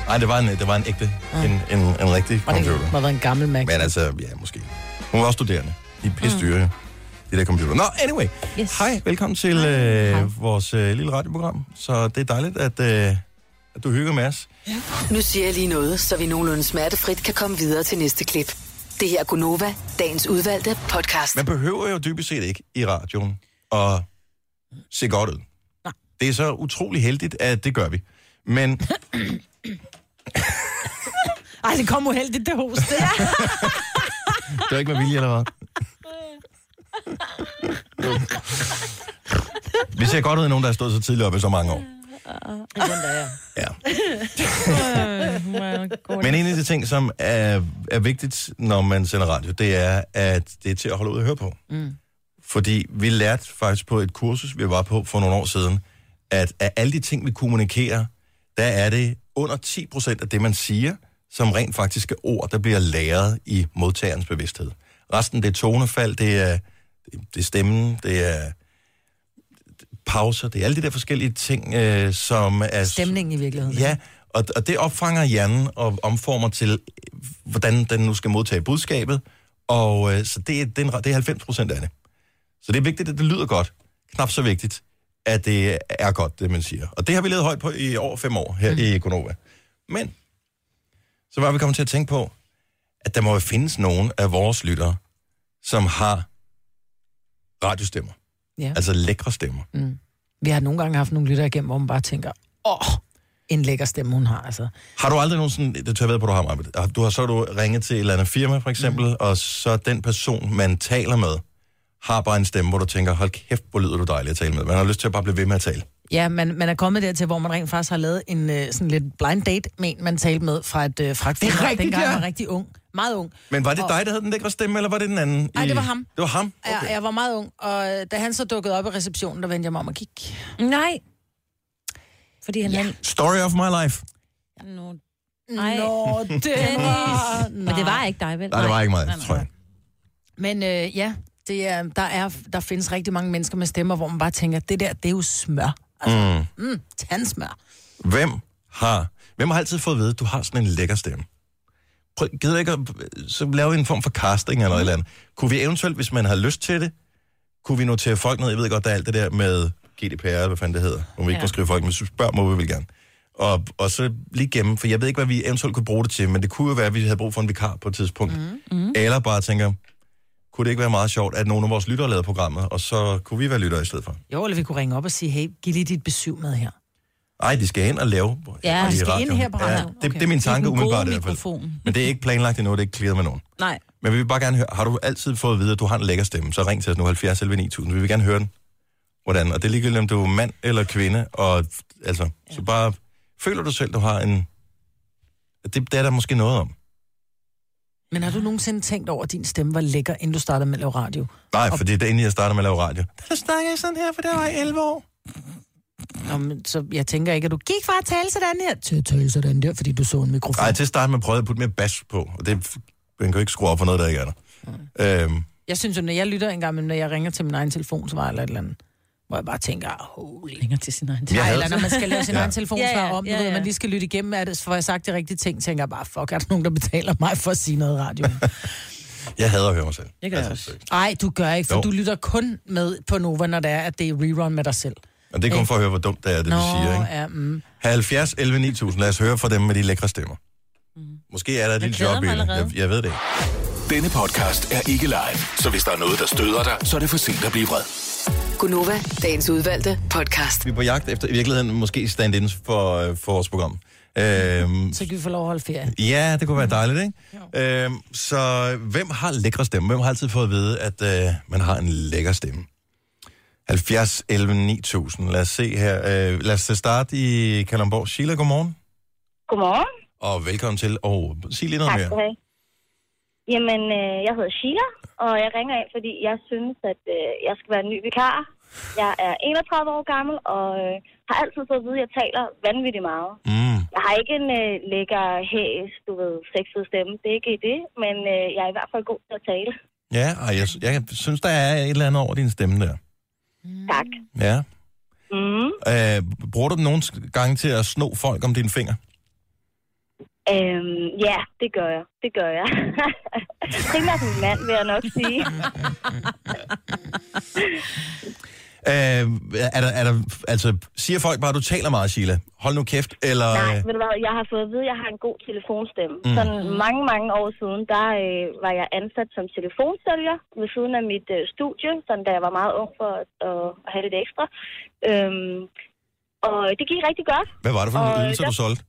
nej, det var en, det var en ægte, en, en, en rigtig Og det computer. have været en gammel Mac. Men altså, ja, måske. Hun var også studerende. De er pisse dyre, de der computer. Nå, anyway. Yes. Hej, velkommen til øh, vores øh, lille radioprogram. Så det er dejligt, at, øh, at du hygger med os. Nu siger jeg lige noget, så vi nogenlunde smertefrit kan komme videre til næste klip. Det her er Gunova, dagens udvalgte podcast. Man behøver jo dybest set ikke i radioen at se godt ud. Nej. Det er så utrolig heldigt, at det gør vi. Men Ej, det kom uheldigt, det hoste. (laughs) det er ikke med vilje, eller hvad? Vi ser godt ud af nogen, der har stået så tidligt op i så mange år. Der er. Ja. (laughs) Men en af de ting, som er, er vigtigt, når man sender radio, det er, at det er til at holde ud og høre på. Mm. Fordi vi lærte faktisk på et kursus, vi var på for nogle år siden, at af alle de ting, vi kommunikerer, der er det under 10 procent af det, man siger, som rent faktisk er ord, der bliver læret i modtagerens bevidsthed. Resten, det er tonefald, det er, det er stemmen, det er pauser, det er alle de der forskellige ting, øh, som er... Stemningen i virkeligheden. Ja, og, og det opfanger hjernen og omformer til, hvordan den nu skal modtage budskabet. Og øh, så det er, det, er, det er 90 procent af det. Så det er vigtigt, at det lyder godt. Knap så vigtigt, at det er godt, det man siger. Og det har vi levet højt på i over fem år her mm. i Konova. Men så var vi kommet til at tænke på, at der må jo findes nogen af vores lyttere, som har radiostemmer. Ja. Altså lækre stemmer. Vi har nogle gange haft nogle lytter igennem, hvor man bare tænker, åh, en lækker stemme, hun har. Altså. Har du aldrig nogensinde, det tør jeg ved på, du har, Marbet. du har så du ringet til et eller andet firma, for eksempel, mm. og så den person, man taler med, har bare en stemme, hvor du tænker, hold kæft, hvor lyder du dejlig at tale med. Man har lyst til at bare blive ved med at tale. Ja, man, man er kommet dertil, hvor man rent faktisk har lavet en øh, sådan lidt blind date med en, man talte med fra et øh, er rigtigt, dengang ja. jeg var rigtig ung. Meget ung. Men var det Og- dig, der havde den lækre stemme, eller var det den anden? Nej, i- det var ham. Det var ham? Okay. Jeg, jeg var meget ung, og da han så dukkede op i receptionen, der vendte jeg mig om og gik. Nej. Fordi han ja. Story of my life. Nå, Nej. Ej. Nå, det var... Men det var ikke dig, vel? Nej, det var ikke mig, Nej, nej. tror jeg. Men øh, ja, det er, der, er, der findes rigtig mange mennesker med stemmer, hvor man bare tænker, det der, det er jo smør. Altså, mm. Mm, tandsmør. Hvem har, hvem har altid fået at vide, at du har sådan en lækker stemme? Gider ikke at så lave en form for casting eller mm. eller andet. Kunne vi eventuelt, hvis man har lyst til det, kunne vi notere folk ned? Jeg ved godt, der er alt det der med GDPR, eller hvad fanden det hedder. Må vi ikke Ja. må skrive folk, men spørger, må vi vel gerne. Og, og så lige gemme, for jeg ved ikke, hvad vi eventuelt kunne bruge det til, men det kunne jo være, at vi havde brug for en vikar på et tidspunkt. Mm. Mm. Eller bare tænker, kunne det ikke være meget sjovt, at nogle af vores lyttere lavede programmet, og så kunne vi være lyttere i stedet for? Jo, eller vi kunne ringe op og sige, hey, giv lige dit besøg med her. Ej, de skal ind og lave Ja, de skal radioen. ind her på ja, det, Okay. det er min tanke den gode umiddelbart i hvert fald. Men det er ikke planlagt endnu, det er ikke clearet med nogen. Nej. Men vi vil bare gerne høre, har du altid fået at vide, at du har en lækker stemme, så ring til os nu 70 11 9000. Vi vil gerne høre den. Hvordan? Og det er ligegyldigt, om du er mand eller kvinde. Og altså, ja. så bare føler du selv, du har en... Det, det er der måske noget om. Men har du nogensinde tænkt over, at din stemme var lækker, inden du startede med at lave radio? Nej, for det er inden jeg startede med at lave radio. Der snakker jeg sådan her, for der var jeg 11 år. Nå, men, så jeg tænker ikke, at du gik fra at tale sådan her, til at tale sådan der, fordi du så en mikrofon. Nej, til at starte med prøvede jeg at putte mere bas på, og det, man kan jo ikke skrue op for noget, der ikke er der. Øhm, Jeg synes jo, når jeg lytter engang, men når jeg ringer til min egen telefon, så var eller et eller andet, hvor jeg bare tænker, holy. Ringer til sin egen Jeg Nej, eller når man skal lave sin Ja. egen telefonsvar Ja, ja, om, ja, ved, ja. man lige skal lytte igennem, er det, for jeg har sagt de rigtige ting, tænker jeg bare, fuck, er der nogen, der betaler mig for at sige noget i radioen? (laughs) jeg hader at høre mig selv. Det gør jeg Altså, også. Nej, du gør ikke, for Jo. du lytter kun med på Nova, når det er, at det er rerun med dig selv. Og det er kun for at høre, hvor dumt det er, det Nå, vi siger, ikke? ja, mm. 70 11 9000. Lad os høre fra dem med de lækre stemmer. Måske er der et lille job i det. Jeg, jeg ved det ikke. Denne podcast er ikke live, så hvis der er noget, der støder dig, så er det for sent at blive vred. Gunova, dagens udvalgte podcast. Vi er på jagt efter i virkeligheden måske stand-ins for, øh, for vores program. Øhm, Så kan vi få lov at holde ferie. ja, det kunne være dejligt, ikke? Øhm, så hvem har lækre stemme? Hvem har altid fået at vide, at øh, man har en lækker stemme? 70, 11, 9000. Lad os se her. Øh, lad os starte i Kalundborg. Sheila, godmorgen. Godmorgen. Og velkommen til. Og sig lige noget Tak mere. have. Jamen, øh, jeg hedder Sheila, og jeg ringer ind, fordi jeg synes, at øh, jeg skal være en ny vikar. Jeg er 31 år gammel, og øh, har altid fået at vide, at jeg taler vanvittigt meget. Mm. Jeg har ikke en øh, lækker hæs, du ved, sexet stemme. Det er ikke det, men øh, jeg er i hvert fald god til at tale. Ja, og jeg, jeg synes, der er et eller andet over din stemme der. Tak. Ja. Mm. Øh, bruger du den nogle gange til at sno folk om dine fingre? Øhm, ja, det gør jeg. Det gør jeg. (laughs) Primært min mand, vil jeg nok sige. (laughs) Øh, er der, er der, altså, siger folk bare, at du taler meget, Sheila? Hold nu kæft, eller... Nej, øh, ved du hvad, jeg har fået at vide, at jeg har en god telefonstemme. Mm. Mm. Sådan mange, mange år siden, der øh, var jeg ansat som telefonsælger ved siden af mit øh, studie, sådan da jeg var meget ung for at, at, at have lidt ekstra. Øhm, og det gik rigtig godt. Hvad var det for nogle ydelser, der- du solgte?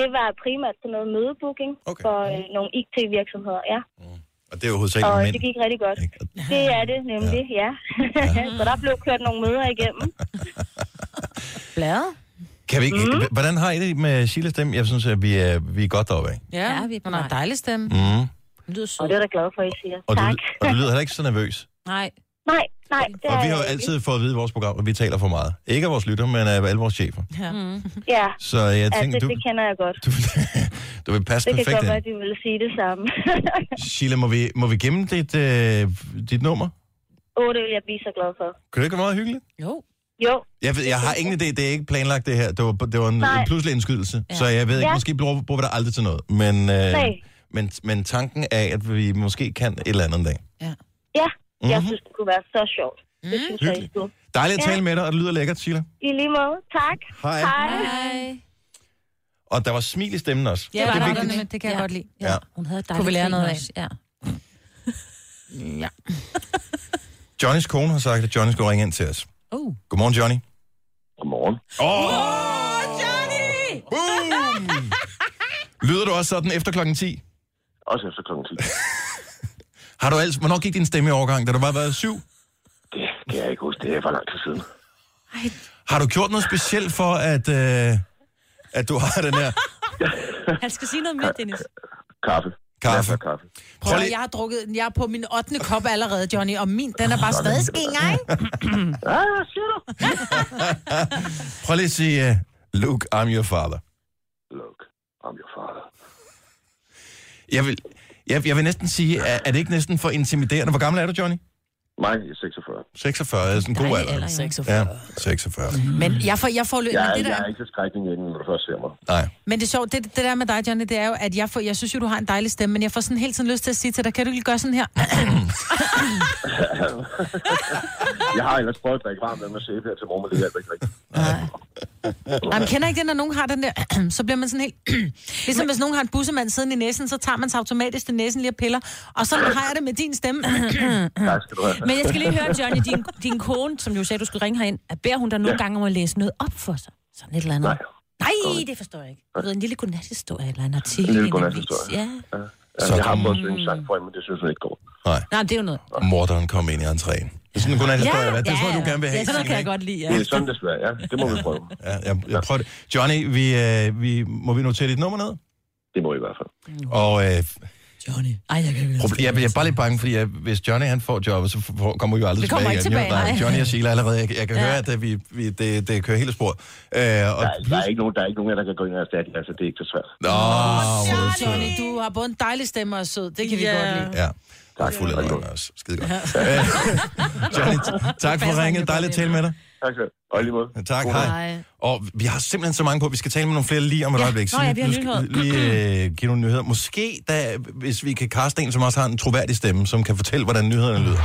Det var primært sådan noget mødebooking okay. for øh, nogle IT-virksomheder, ja. Og det er jo hovedsageligt Og mænd. det gik rigtig godt. (laughs) Det er det nemlig, ja. ja. (laughs) så der blev kørt nogle møder igennem. (laughs) Bladet? Kan vi ikke, Mm. Hvordan har I det med Sheilas stemme? Jeg synes, at vi er, vi er godt deroppe af. Ja, ja vi har en dejlig stemme. Mm. Lyder sød. Og det er da glad for, at I siger. Og, du, tak. og du lyder heller ikke så nervøs. Nej. Nej, nej, det Og vi har jo altid fået at vide i vores program, at vi taler for meget. Ikke af vores lytter, men af alle vores chefer. Ja. Mm. Ja, Så jeg altså, tænker, du, det kender jeg godt. (laughs) du vil passe Det kan perfekt godt være, at de vil sige det samme. (laughs) Sheila, må vi, må vi gemme dit, øh, dit nummer? Åh, det vil jeg blive så glad for. Kan det ikke være meget hyggeligt? Jo. Jo, Jeg, ved, jeg har ingen idé, det er ikke planlagt det her. Det var, det var en, Nej. en pludselig indskydelse, ja. så jeg ved ikke, Ja. måske bruger, bruger vi det aldrig til noget. Men, øh, Nej. men, men tanken er, at vi måske kan et eller andet en dag. ja. Jeg Mhm. synes, det kunne være så sjovt. Det synes jeg, Hyggeligt. skulle. Dejligt at Ja. tale med dig, og det lyder lækkert, Sheila. I lige måde. Tak. Hej. Hej. Og der var smil i stemmen også. Ja, det, det er var vigtigt. der, det kan jeg Ja. godt lide. Ja. Hun havde Kunne vi lære noget af? Ja. Ja. Johnnys kone har sagt, at Johnny skulle ringe ind til os. Uh. Godmorgen, Johnny. Godmorgen. Åh! Oh! Johnny! Boom! (laughs) Lyder du også sådan efter klokken 10? Også efter klokken 10. (laughs) Har du altså, hvornår gik din stemme i overgang? Da du bare været syv? Det kan jeg ikke huske. Det er for lang tid siden. Har du gjort noget specielt for, at, øh, at du har den her (laughs) Han skal sige noget mere, Dennis. Kaffe. kaffe? Af kaffe. Prøv Prøv, lige, jeg har drukket, jeg er på min 8. kop allerede, Johnny, og min, den er bare stadig en gang. Ah, siger du? (laughs) prøv lige at sige, uh, Luke, I'm your father. Look, I'm your father. Jeg vil, jeg, jeg vil næsten sige, er, er det ikke næsten for intimiderende? Hvor gammel er du, Johnny? Mig er 46. 46 er sådan en god alder. alder, ja. 46. Ja, 46. Men jeg får, jeg får lø- Jeg, det jeg der, er ikke så skrækning inden, når du først ser mig. Nej. Men det er sjovt, det, det der med dig, Johnny, det er jo, at jeg, får, jeg synes jo, du har en dejlig stemme, men jeg får sådan hele tiden lyst til at sige til dig, kan du ikke gøre sådan her? (laughs) Jeg har ellers prøvet at drikke varmt med mig sæbe her til morgen, men det hjælper ikke rigtigt. Nej, men kender ikke det, når nogen har den der, (clears throat) så bliver man sådan helt... (clears throat) ligesom hvis nogen har en bussemand siden i næsen, så tager man sig automatisk til næsen lige og piller. Og så har jeg det med din stemme. (clears throat) Tak skal du have. Men jeg skal lige høre, Johnny, din, din kone, som jo sagde, du skulle ringe herind, beder hun dig nogle gange om at læse noget op for sig? Sådan et eller andet. Nej. Nej, det forstår jeg ikke. Du ved, en lille godnathistorie eller en artikel. En lille godnathistorie. Ja. Ja, jeg har prøvet at synge sang for hende, men det synes hun ikke går. Nej. Nej, det er jo noget. Morderen kom ind i entréen. Det er sådan en godnat-historie, hvad? Det tror jeg, du gerne vil have. Ja, sådan kan jeg ikke? godt lide, Det ja. er sådan desværre, ja. Det må vi prøve. Ja, jeg, jeg prøver det. Johnny, vi, øh, vi, må vi notere dit nummer ned? Det må vi i hvert fald. Og øh, Johnny. Ej, jeg kan proble- jeg, jeg er bare lidt bange, fordi jeg, hvis Johnny han får jobbet, så får, kommer vi jo aldrig Vi kommer tilbage ikke tilbage, nej. Johnny og Sheila allerede. Jeg, jeg kan Ja. høre, at det, vi, vi, det, det kører hele sporet. Øh, og Der, er- der, plus, er ikke nogen, der er ikke nogen, der kan gå ind og erstatte jer, så det er ikke så svært. Nå, sød. Johnny, du har både en dejlig stemme og sød. Det kan vi Ja. godt lide. Ja. Tak for det, også. Skide godt. Øh, (laughs) Johnny, tak for ringet. Dejligt at tale med dig. Tak skal du have. Og lige måde. Tak, hej. Hej. Og vi har simpelthen så mange på. Vi skal tale med nogle flere lige om et Ja. øjeblik. Nå ja, vi har vi lige øh, give nogle nyheder. Måske, da, hvis vi kan kaste en, som også har en troværdig stemme, som kan fortælle, hvordan nyhederne lyder.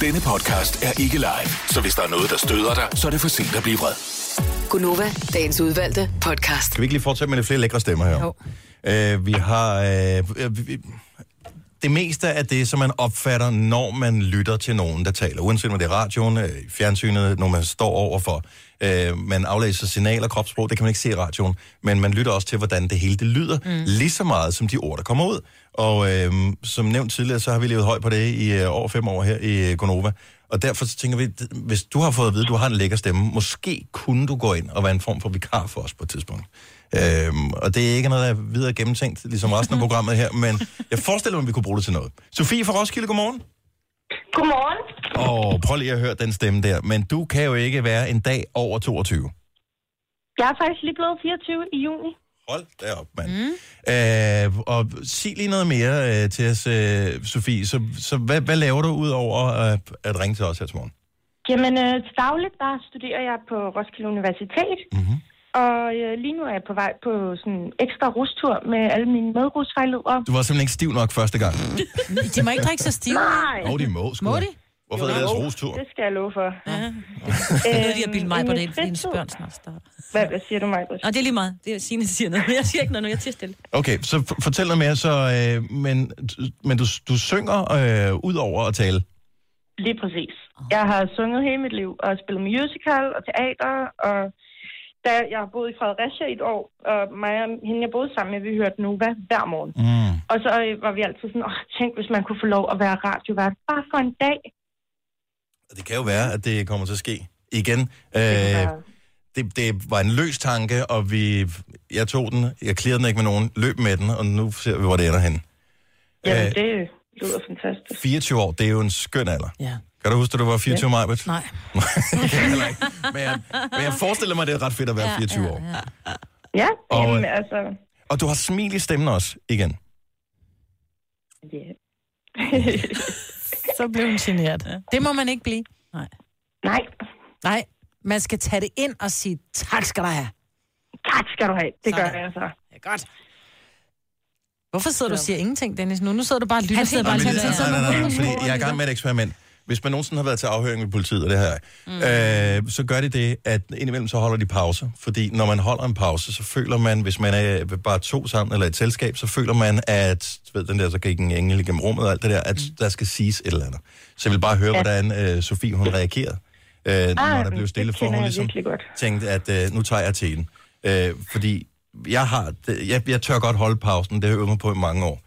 Denne podcast er ikke live, så hvis der er noget, der støder dig, så er det for sent at blive vred. Gunova, dagens udvalgte podcast. Kan vi ikke lige fortsætte med lidt flere lækre stemmer her? Jo. Øh, vi har... Øh, øh, vi, det meste af det, som man opfatter, når man lytter til nogen, der taler, uanset om det er radioen, øh, fjernsynet, når man står overfor, øh, man aflæser signaler, kropssprog, det kan man ikke se i radioen, men man lytter også til, hvordan det hele det lyder, mm. lige så meget som de ord, der kommer ud. Og øh, som nævnt tidligere, så har vi levet højt på det i øh, over fem år her i øh, Gonova. Og derfor så tænker vi, hvis du har fået at vide, at du har en lækker stemme, måske kunne du gå ind og være en form for vikar for os på et tidspunkt. Øhm, og det er ikke noget, der er videre gennemtænkt, ligesom resten af programmet her, men jeg forestiller mig, at vi kunne bruge det til noget. Sofie fra Roskilde, godmorgen. Godmorgen. Og prøv lige at høre den stemme der, men du kan jo ikke være en dag over 22. Jeg er faktisk lige blevet 24 i juni. Hold da op, mand. Mm. Øh, og sig lige noget mere øh, til os, øh, Sofie. Så, så hvad, hvad laver du ud over øh, at ringe til os her til morgen? Jamen, øh, til dagligt, der studerer jeg på Roskilde Universitet. Mm-hmm. Og øh, lige nu er jeg på vej på sådan en ekstra rustur med alle mine medrusvejledere. Du var simpelthen ikke stiv nok første gang. (laughs) De må ikke drikke sig stive. Nej. Åh, oh, de må sgu. Må de? Hvorfor er det deres rustur? Det skal jeg love for. Ja. Det er noget, de har bildt mig på det, fordi hendes børn snart starter. Hvad, hvad siger du, mig? Og det er lige meget. Det er Signe, siger noget. Jeg siger ikke noget, nu jeg er stille. Okay, så fortæl noget mere. Så, øh, men men du, du synger øh, ud over at tale. Lige præcis. Jeg har sunget hele mit liv og spillet musical og teater, og da jeg har boet i Fredericia i et år, og mig og hende, jeg boede sammen med, vi hørte Nova hver morgen. Mm. Og så øh, var vi altid sådan, åh, tænk, hvis man kunne få lov at være radiovært bare for en dag. Det kan jo være, at det kommer til at ske igen. Det Øh, det, det var en løs tanke, og vi, jeg tog den, jeg klirrede den ikke med nogen, løb med den, og nu ser vi, hvor det ender hen. Jamen, Øh, det lyder fantastisk. 24 år, det er jo en skøn alder. Ja. Kan du huske, at du var 24 ja. maj? Nej. (laughs) Ikke. Men jeg, men jeg forestiller mig, at det er ret fedt at være 24 år. Ja, Og, jamen, altså... Og du har smil i stemmen også, igen. Ja. (laughs) Så blev hun generet. Det må man ikke blive. Nej. Nej, Nej, man skal tage det ind og sige, tak skal du have. tak skal du have. Det gør Sådan. jeg så. Ja, godt. Hvorfor sidder du og siger ingenting, Dennis? Nu, nu sidder du bare og lytter. Han sidder til bare og Nej, tænker, nej, nej, nej, fordi jeg er i gang med et eksperiment. Hvis man nogensinde har været til afhøring ved politiet, og det jeg, mm. øh, så gør de det, at indimellem så holder de pause. Fordi når man holder en pause, så føler man, hvis man er bare to sammen eller et selskab, så føler man, at ved, den der, så gik en engel igennem rummet og alt det der, at Mm. der skal siges et eller andet. Så jeg vil bare høre, hvordan øh, Sofie hun reagerede, øh, når der blev stille for, hun ligesom tænkte, at øh, nu tager jeg til den. Øh, fordi jeg har, jeg, jeg tør godt holde pausen, det har jeg øvet mig på i mange år.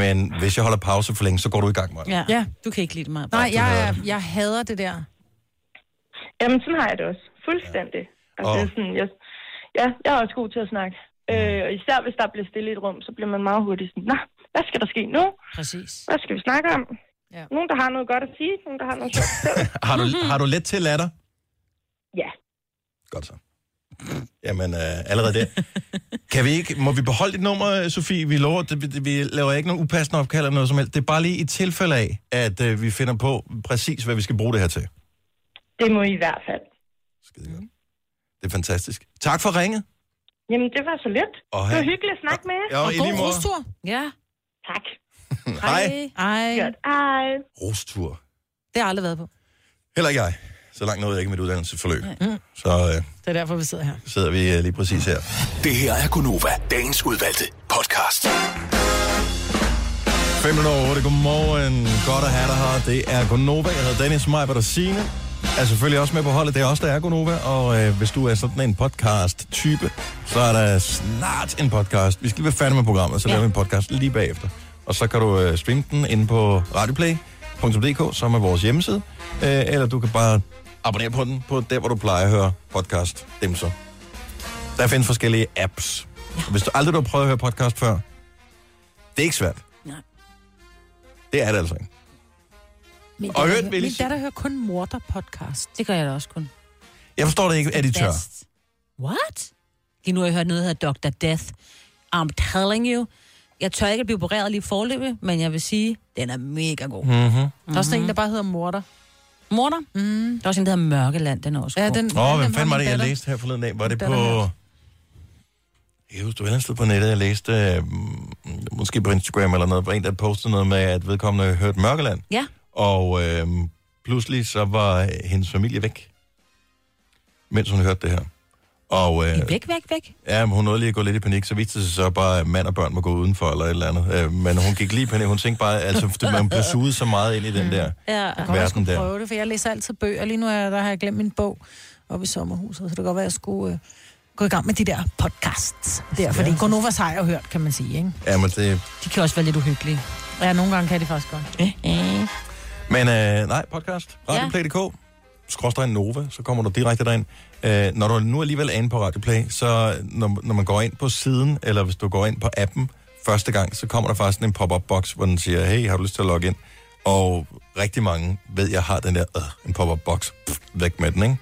Men hvis jeg holder pause for længe, så går du i gang med Ja. Ja. Du kan ikke lide det meget. Nej, jeg, hader det. jeg hader det der. Jamen, sådan har jeg det også. Fuldstændig. Altså, Og- det er sådan, jeg, ja, jeg er også god til at snakke. Øh, og især hvis der bliver stille i et rum, så bliver man meget hurtigt sådan, Nå, hvad skal der ske nu? Præcis. Hvad skal vi snakke om? Ja. Nogen, der har noget godt at sige, nogen, der har noget sjovt. (laughs) Har du, har du let til latter? Ja. Godt så. Jamen, øh, allerede der. (laughs) Kan vi ikke, må vi beholde dit nummer, Sofie? Vi, lover, det, vi, vi laver ikke nogen upassende opkald eller noget som helst. Det er bare lige i tilfælde af, at øh, vi finder på præcis, hvad vi skal bruge det her til. Det må I i hvert fald. Skide godt. Det er fantastisk. Tak for ringet. Jamen, det var så lidt. Og Det var hyggeligt at snakke med jer. Ja, Og i god rustur. Ja. Tak. (laughs) Hej. Ej, Godt. Hej. Rustur. det har jeg aldrig været på. Heller ikke jeg. Så langt nåede jeg ikke mit uddannelsesforløb. Så øh, Det er derfor, vi sidder her. sidder vi øh, lige præcis her. Det her er Gunova, dagens udvalgte podcast. 5 minutter over 8. Godmorgen. Godt at have dig her. Det er Gonova. Jeg hedder Dennis Meibert og Signe. Er selvfølgelig også med på holdet. Det er også der er Gonova. Og øh, hvis du er sådan en podcast-type, så er der snart en podcast. Vi skal lige være færdige med programmet, så ja. laver vi en podcast lige bagefter. Og så kan du øh, streame den inde på radioplay.dk, som er vores hjemmeside. Øh, eller du kan bare abonnere på den på der, hvor du plejer at høre podcast. Dem så. Der findes forskellige apps. Ja. Hvis du aldrig har prøvet at høre podcast før, det er ikke svært. Nej. Det er det altså ikke. Min Og hørt, min datter hører kun morder-podcast. Det gør jeg da også kun. Jeg forstår det ikke, at de tør. What? Lige nu har jeg hørt noget, der hedder Dr. Death. I'm telling you. Jeg tør ikke at blive opereret lige forløbet, men jeg vil sige, den er mega god. Mm. Mm-hmm. Der er også en, der bare hedder morder. Morter? Mm. Der er også en, der hedder Mørkeland, den er også Ja, den, Åh, oh, hvem fanden var det, jeg læste her forleden dag? Var det på... jeg husker, det var på nettet, jeg læste, øh, måske på Instagram eller noget, hvor en, der postede noget med, at vedkommende hørte Mørkeland. Ja. Og øh, pludselig så var hendes familie væk, mens hun hørte det her. Og, øh, Væk, væk, væk. Ja, men hun nåede lige at gå lidt i panik, så viste det sig så bare, at mand og børn må gå udenfor eller et eller andet. Øh, men hun gik lige i panik. Hun tænkte bare, altså, fordi man blev suget så meget ind i den der Jeg Ja. jeg verden der. prøve det, for jeg læser altid bøger. Lige nu er, der har jeg glemt min bog oppe i sommerhuset, så det kan godt være, at jeg skulle øh, gå i gang med de der podcasts. Der, fordi Gonovas har jeg jo hørt, kan man sige. Ikke? Ja, men det... De kan også være lidt uhyggelige. Ja, nogle gange kan de faktisk godt. Men øh, nej, podcast. Radioplay.dk. Skråstrej Nova, så kommer du direkte derind. Øh, når du nu alligevel er inde på Radioplay, så når, når man går ind på siden, eller hvis du går ind på appen første gang, så kommer der faktisk en pop-up box, hvor den siger, hey, har du lyst til at logge ind? Og rigtig mange ved, jeg har den der, øh, en pop-up box, væk med den, ikke?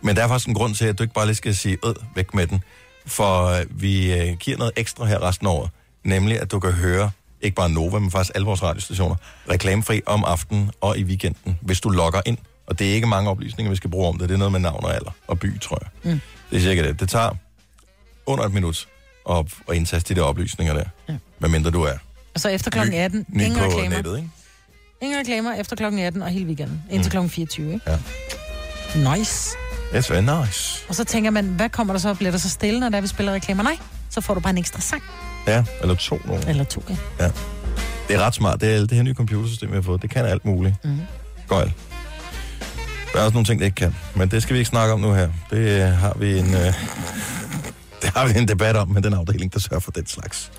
Men der er faktisk en grund til, at du ikke bare lige skal sige, øh, væk med den. For øh, vi øh, giver noget ekstra her resten af året. Nemlig, at du kan høre, ikke bare Nova, men faktisk alle vores radiostationer, reklamefri om aftenen og i weekenden, hvis du logger ind. Og det er ikke mange oplysninger, vi skal bruge om det. Det er noget med navn og alder og by, tror jeg. Mm. Det er cirka det. Det tager under et minut at, at indtaste de der oplysninger der. Ja. Hvad mindre du er Og så efter klokken 18, ny ingen på reklamer. nettet, ikke? Ingen reklamer efter klokken 18 og hele weekenden. Indtil klokken 24, ikke? Ja. Nice. It's very nice. Og så tænker man, hvad kommer der så? Bliver der så stille, når der vi spiller reklamer? Nej, så får du bare en ekstra sang. Ja, eller to nogle. Eller to, ja. Ja. Det er ret smart. Det er det her nye computersystem, vi har fået. Det kan alt muligt. Mhm. Gøjl. Der er også nogle ting, det ikke kan. Men det skal vi ikke snakke om nu her. Det øh, har vi en, øh, (laughs) det har vi en debat om med den afdeling, der sørger for den slags.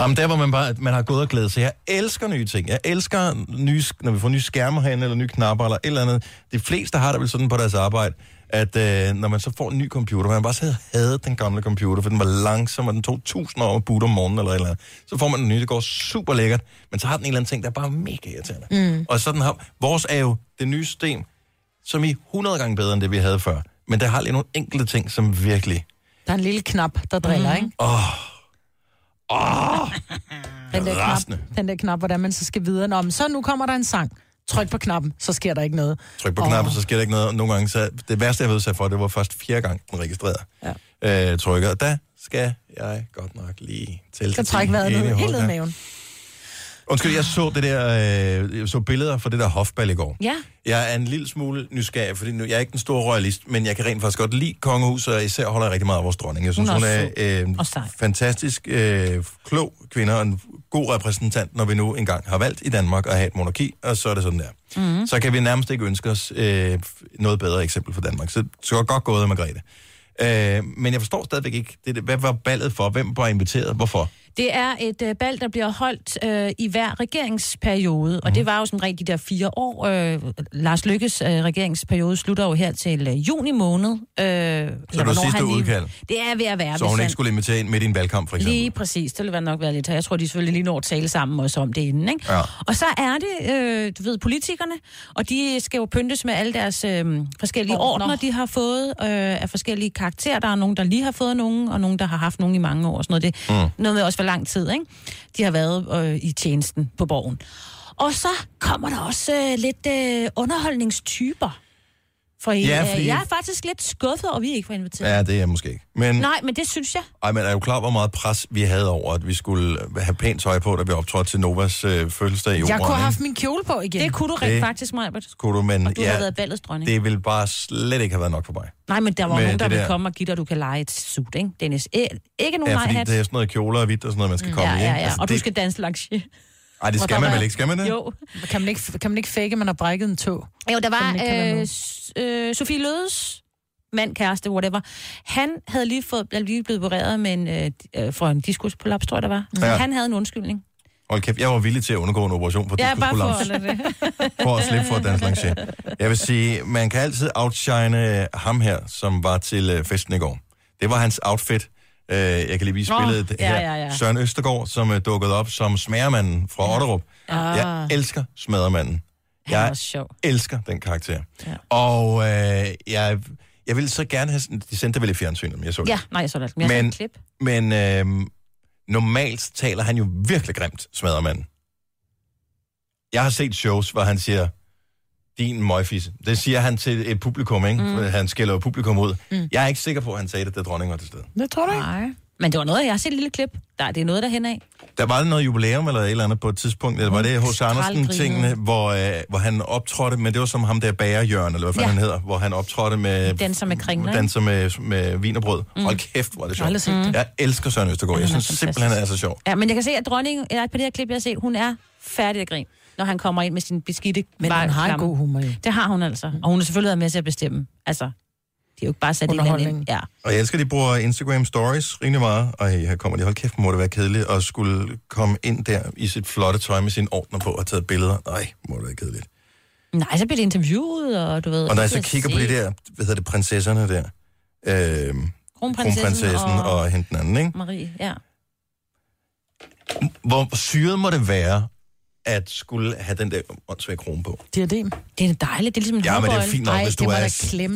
Jamen, der hvor man bare man har gået og glædet sig. Jeg elsker nye ting. Jeg elsker, nye, når vi får nye skærme herinde, eller nye knapper, eller et eller andet. De fleste har det vel sådan på deres arbejde, at øh, når man så får en ny computer, man bare så havde hadet den gamle computer, for den var langsom, og den tog tusind år at boote om morgenen, eller eller andet. Så får man den nye, det går super lækkert, men så har den en eller anden ting, der er bare mega irriterende. Mm. Og sådan har, vores er jo det nye system, som i 100 gange bedre end det, vi havde før. Men der har lige nogle enkelte ting, som virkelig... Der er en lille knap, der driller, mm. ikke? Åh, åh, Den der, knap, den der knap, hvordan man så skal videre. Nå, men så nu kommer der en sang. Tryk på knappen, så sker der ikke noget. Tryk på knappen, så sker der ikke noget. Nogle gange, så, det værste, jeg ved sig for, det var først fjerde gang, den registrerede. Ja. Øh, trykker. Og der skal jeg godt nok lige tælle Skal til trække vejret ned, helt ned maven. Undskyld, jeg så det der, øh, jeg så billeder fra det der hofbal i går. Ja. Jeg er en lille smule nysgerrig, fordi nu, jeg er ikke den store royalist, men jeg kan rent faktisk godt lide kongehuset, og især holder jeg rigtig meget af vores dronning. Jeg synes, Hun hun er er, sød øh, fantastisk øh, klog kvinde og en god repræsentant, når vi nu engang har valgt i Danmark at have et monarki, og så er det sådan der. Mm. Så kan vi nærmest ikke ønske os øh, noget bedre eksempel for Danmark. Så det var godt gået Margrethe. Øh, men jeg forstår stadigvæk ikke, det, hvad var ballet for? Hvem var inviteret? Hvorfor? Det er et øh, bal, der bliver holdt øh, i hver regeringsperiode, Mhm. og det var jo som regel de der fire år. Øh, Lars Lykkes øh, regeringsperiode slutter jo her til øh, juni måned. Øh, så det var sidste udkald? Det er ved at være. Så hun han- ikke skulle invitere ind midt i en valgkamp, for eksempel? Lige præcis, det vil være nok være lidt. Jeg tror, de selvfølgelig lige når at tale sammen også om det inden. Ikke? Ja. Og så er det, øh, du ved, politikerne, og de skal jo pyntes med alle deres øh, forskellige Ordner. ordner, de har fået øh, af forskellige karakterer. Der er nogen, der lige har fået nogen, og nogen, der har haft nogen i mange år. og Sådan noget. Det, Mm. noget med også lang tid, ikke? De har været øh, i tjenesten på borgen. Og så kommer der også øh, lidt øh, underholdningstyper. For I, Ja, ja, fordi- jeg er faktisk lidt skuffet over, at vi ikke var inviteret. Ja, det er jeg måske ikke. Men, Nej, men det synes jeg. ej, men er du klar, hvor meget pres vi havde over, at vi skulle have pænt tøj på, da vi optrådte til Novas øh, fødselsdag i Jeg kunne have ikke? haft min kjole på igen. Det kunne du rent Det- faktisk, Majbert. Kunne du, men Og du ja, har været ballets dronning. det ville bare slet ikke have været nok for mig. Nej, men der var med nogen, der ville der- komme og give dig, at du kan lege et suit, ikke, Dennis? Ikke nogen Ja, fordi hat. det er sådan noget kjoler og hvidt og sådan noget, man skal komme ja, i. ja, ikke? ja. Altså, og du det, skal danse lanché. Ej, det skal man vel ikke? Skal man det? Jo. Kan man, ikke, kan man ikke fake, at man har brækket en tog? Jo, der var øh, øh, Sofie Lødes mand, kæreste, whatever. Han havde lige, fået, lige blevet opereret med en, øh, øh, for en diskuspolaps, tror jeg, der var. Ja. Han havde en undskyldning. Hold kæft, jeg var villig til at undergå en operation for Ja, bare for at (laughs) for at slippe for at danse lancé. Jeg vil sige, man kan altid outshine øh, ham her, som var til øh, festen i går. Det var hans outfit. Øh, jeg kan lige vise billedet ja, her. ja, ja. Søren Østergaard, som er dukket op som smagermanden fra Otterup. Ah. Jeg elsker smadermanden. Er Jeg sjov. elsker den karakter. Ja. Og øh, jeg, jeg ville så gerne have... De sendte det vel i fjernsynet, men jeg så det. Ja, nej, jeg så det. Men jeg Men- så klip. Men øh, normalt taler han jo virkelig grimt, smadermanden. Jeg har set shows, hvor han siger, din møgfisse. Det siger han til et publikum, ikke? Mm. Han skælder jo publikum ud. Mm. Jeg er ikke sikker på, at han sagde det, da dronningen var til stede. Det tror du ikke? Nej. Men det var noget, jeg har set et lille klip. Der, det er noget derhen af. Der var noget jubilæum eller et eller andet på et tidspunkt, eller var det H.C. Andersen Skraldgrinede. tingene, hvor, øh, hvor han optrådte, men det var som ham der bagerjørn, eller hvad fanden Ja. han hedder, hvor han optrådte med... Danser med kringler? Danser med, med vin og brød. Mm. Hold kæft, hvor er det sjovt. Set det. Jeg elsker Søren Østergaard. Jeg Han er synes simpelthen, han er så sjov. Ja, men jeg kan se, at dronningen, ja, på det her klip, jeg har set, hun er færdig at grine, når han kommer ind med sin beskidte Men hun har en god humor, jo. Det har hun altså. Og hun har selvfølgelig været med til at bestemme. Altså, de har jo ikke bare sat anden ind. Ja. Og jeg elsker, at de bruger Instagram Stories rimelig meget. Og her kommer de, hold kæft, må det være kedeligt at skulle komme ind der i sit flotte tøj med sine ordner på og taget billeder. Nej, må det være kedeligt. Nej, så bliver det interviewet, og du ved... Og når jeg så kigger på se de der, hvad hedder det, prinsesserne der, øh, Kronprinsessen, kronprinsessen og, og, og hende den anden, ikke? Marie, ja. Hvor syret må det være, at skulle have den der åndssvage krone på? Diadem. Det er dejligt, det er ligesom en Ja, men det er fint nok, Ej, hvis det du er,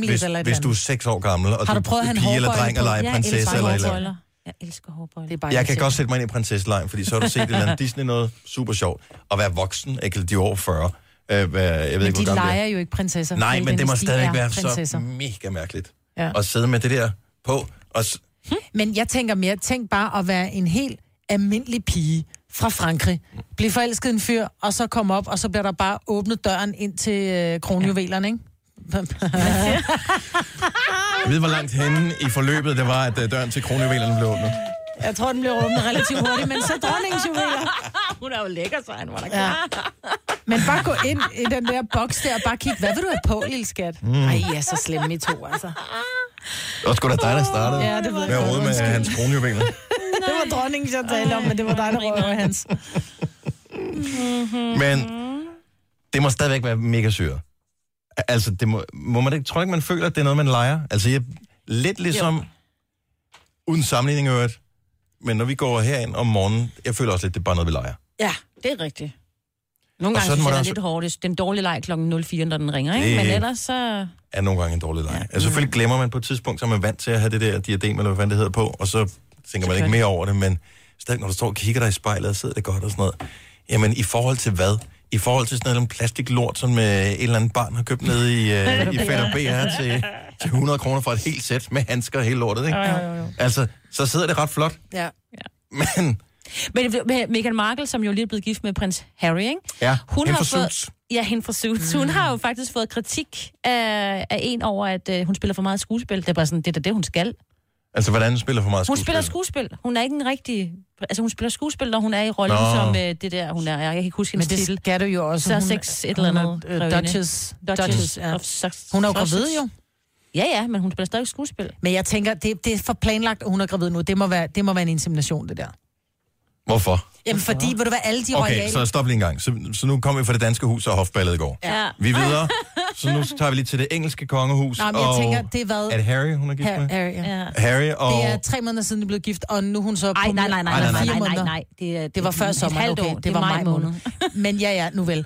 hvis, eller hvis du er seks år gammel, og Har du, du prøvet pige eller dreng eller en Jeg prinsesse elsker eller eller andet. Jeg elsker hårbøjler. Det er bare Jeg kan godt sætte mig ind i prinsesselejen, fordi så har du set et eller andet (laughs) Disney noget super sjovt. At være voksen, ikke de er over 40. Øh, jeg ved Men ikke, de leger det jo ikke prinsesser. er. Nej, men det må stadig være prinsesser. så mega mærkeligt. Ja. At sidde med det der på. Og s- Men jeg tænker mere, tænk bare at være en helt almindelig pige fra Frankrig. Blive forelsket en fyr, og så komme op, og så bliver der bare åbnet døren ind til øh, kronjuvelerne, ikke? jeg (laughs) ved, hvor langt henne i forløbet det var, at øh, døren til kronjuvelerne blev åbnet. Jeg tror, den bliver åbnet relativt hurtigt, men så dronningens juveler. (laughs) Hun er jo lækker, så han var da Ja. klar. Men bare gå ind i den der boks der, og bare kigge, hvad vil du have på, lille skat? Mm. Ej, I er så slemme i to, altså. Det var sgu da dig, der startede Ja, det ved jeg med at godt. rode med hans kronjuveler. Det var dronningens, jeg talte om, men det var dig, der røg over hans. Men det må stadigvæk være mega syret. Altså, det må, må man ikke, tror ikke, man føler, at det er noget, man leger? Altså, jeg, lidt ligesom, jo. uden sammenligning i øvrigt, men når vi går herind om morgenen, jeg føler også lidt, det er bare noget, vi leger. Ja, det er rigtigt. Nogle Og gange synes jeg, det er lidt hårdt. Det er en dårlig leg klokken 04, når den ringer, ikke? Det- Men ellers så... Er nogle gange en dårlig leg. Ja. Altså, selvfølgelig glemmer man på et tidspunkt, så er man vant til at have det der diadem, eller hvad det hedder på, og så tænker man ikke mere over det, men stadig, når du står og kigger dig i spejlet, og sidder det godt og sådan noget. Jamen, i forhold til hvad? I forhold til sådan noget plastiklort, som øh, et eller andet barn har købt nede i, øh, (laughs) i Fætter B her til, til 100 kroner for et helt sæt med handsker og hele lortet, ikke? Jo, jo, jo. Altså, så sidder det ret flot, Ja. men Men Meghan Markle, som jo lige er blevet gift med prins Harry, ikke? ja, Hun hende har fået, ja, hende fra Suits. Mm. Hun har jo faktisk fået kritik af, af en over, at øh, hun spiller for meget skuespil. Det er bare sådan, det er da det, hun skal. Altså, hvordan spiller for meget Hun skuespil? spiller skuespil. Hun er ikke en rigtig... Altså, hun spiller skuespil, når hun er i rollen Nå. som øh, det der, hun er... Jeg kan ikke huske Men hendes det titel. skal du jo også. Så Hun- sex et hun eller er, andet. øh, grevinde. Duchess. Duchess ja. of Sussex. Hun er jo Sussex. gravid jo. Ja, ja, men hun spiller stadig skuespil. Men jeg tænker, det, det er for planlagt, at hun er gravid nu. Det må være, det må være en insemination, det der. Hvorfor? Jamen, fordi, ved du hvad, alle de Okay, royale... så stop lige en gang. Så, så nu kommer vi fra det danske hus og hofballet i går. Ja. Vi er videre. Så nu tager vi lige til det engelske kongehus. Nej, men jeg og... tænker, det er hvad... Er det Harry, hun er gift Harry, med? Harry, ja. Ja. Harry og... Det er tre måneder siden, de blev gift, og nu er hun så... Ej, på nej, nej, nej, nej, nej, nej, måneder. nej. Det, er- Det var før et halvt okay. år. Det var maj måned. Men ja, ja, nu vel.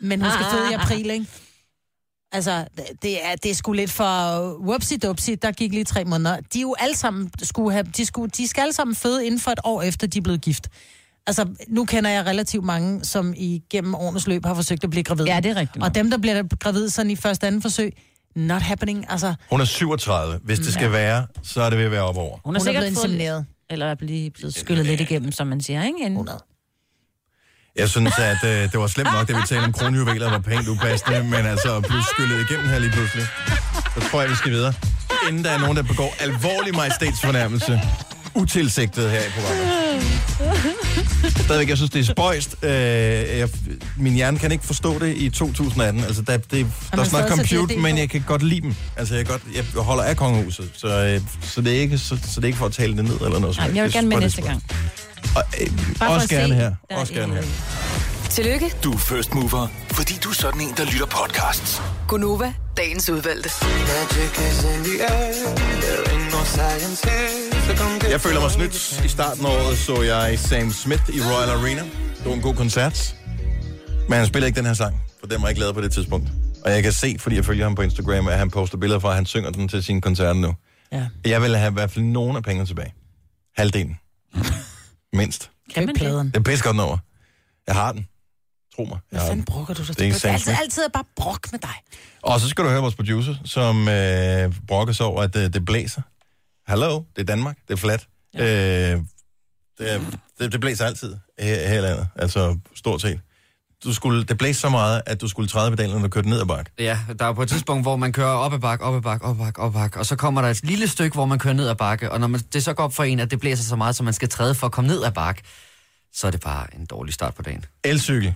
Men hun skal føde i april, ikke? Altså, det er, det er sgu lidt for whoopsie dupsie der gik lige tre måneder. De er jo alle sammen skulle have, de, skulle, de skal alle sammen føde inden for et år efter, de er blevet gift. Altså, nu kender jeg relativt mange, som igennem årenes løb har forsøgt at blive gravid. Ja, det er rigtigt. Og dem, der bliver gravid sådan i første anden forsøg, not happening. Altså, Hun er 37. Hvis det skal være, så er det ved at være op over. Hun hun er er sikkert blevet fået, insemineret. eller er blevet, blevet skyllet lidt igennem, som man siger, ikke? En, 100. Jeg synes, at øh, det var slemt nok, da vi talte om kronjuveler, var pænt upassende, men altså blive skyllet igennem her lige pludselig. Så tror jeg, vi skal videre. Inden der er nogen, der begår alvorlig majestætsfornærmelse, utilsigtet her i programmet. Stadigvæk, jeg synes, det er spøjst. Øh, jeg, min hjerne kan ikke forstå det i 2018. Altså, der, det, der er snart stadig så compute, diadem men jeg kan godt lide dem. Altså, jeg, godt, jeg holder af kongehuset, så, øh, så, det er ikke, så, så det er ikke for at tale det ned eller noget. Nej, jeg vil gerne med næste det gang. Og, øh, også gerne se, her. der Også er gerne her. Tillykke, Du er first mover, fordi du er sådan en, der lytter podcasts. Gunova, dagens udvalgte. Jeg føler mig snydt. I starten af året så jeg Sam Smith i Royal Arena. Det var en god koncert. Men han spiller ikke den her sang, for den var ikke lavet på det tidspunkt. Og jeg kan se, fordi jeg følger ham på Instagram, at han poster billeder fra, at han synger den til sine koncerter nu. Ja. Jeg vil have i hvert fald nogle af pengene tilbage. Halvdelen. Mindst. Kan man det? pladen. Det er pisse godt nummer. Jeg har den. Tro mig. Jeg Hvad fanden den. brokker du så? Det er Det er altid, altid bare brok med dig. Og så skal du høre vores producer, som øh, brokker sig over, at øh, det blæser. Hallo, det er Danmark, det er flat. Ja. Øh, det, er- det, det blæser altid her, her i landet, altså stort set. Du skulle, det blæste så meget, at du skulle træde pedalen, når du kørte ned ad bakke. Ja, der er på et tidspunkt, hvor man kører op ad bakke, op ad bakke, op ad bakke, op ad bakke, og så kommer der et lille stykke, hvor man kører ned ad bakke, og når man, det så går op for en, at det blæser så meget, så man skal træde for at komme ned ad bakke, så er det bare en dårlig start på dagen. Elcykel.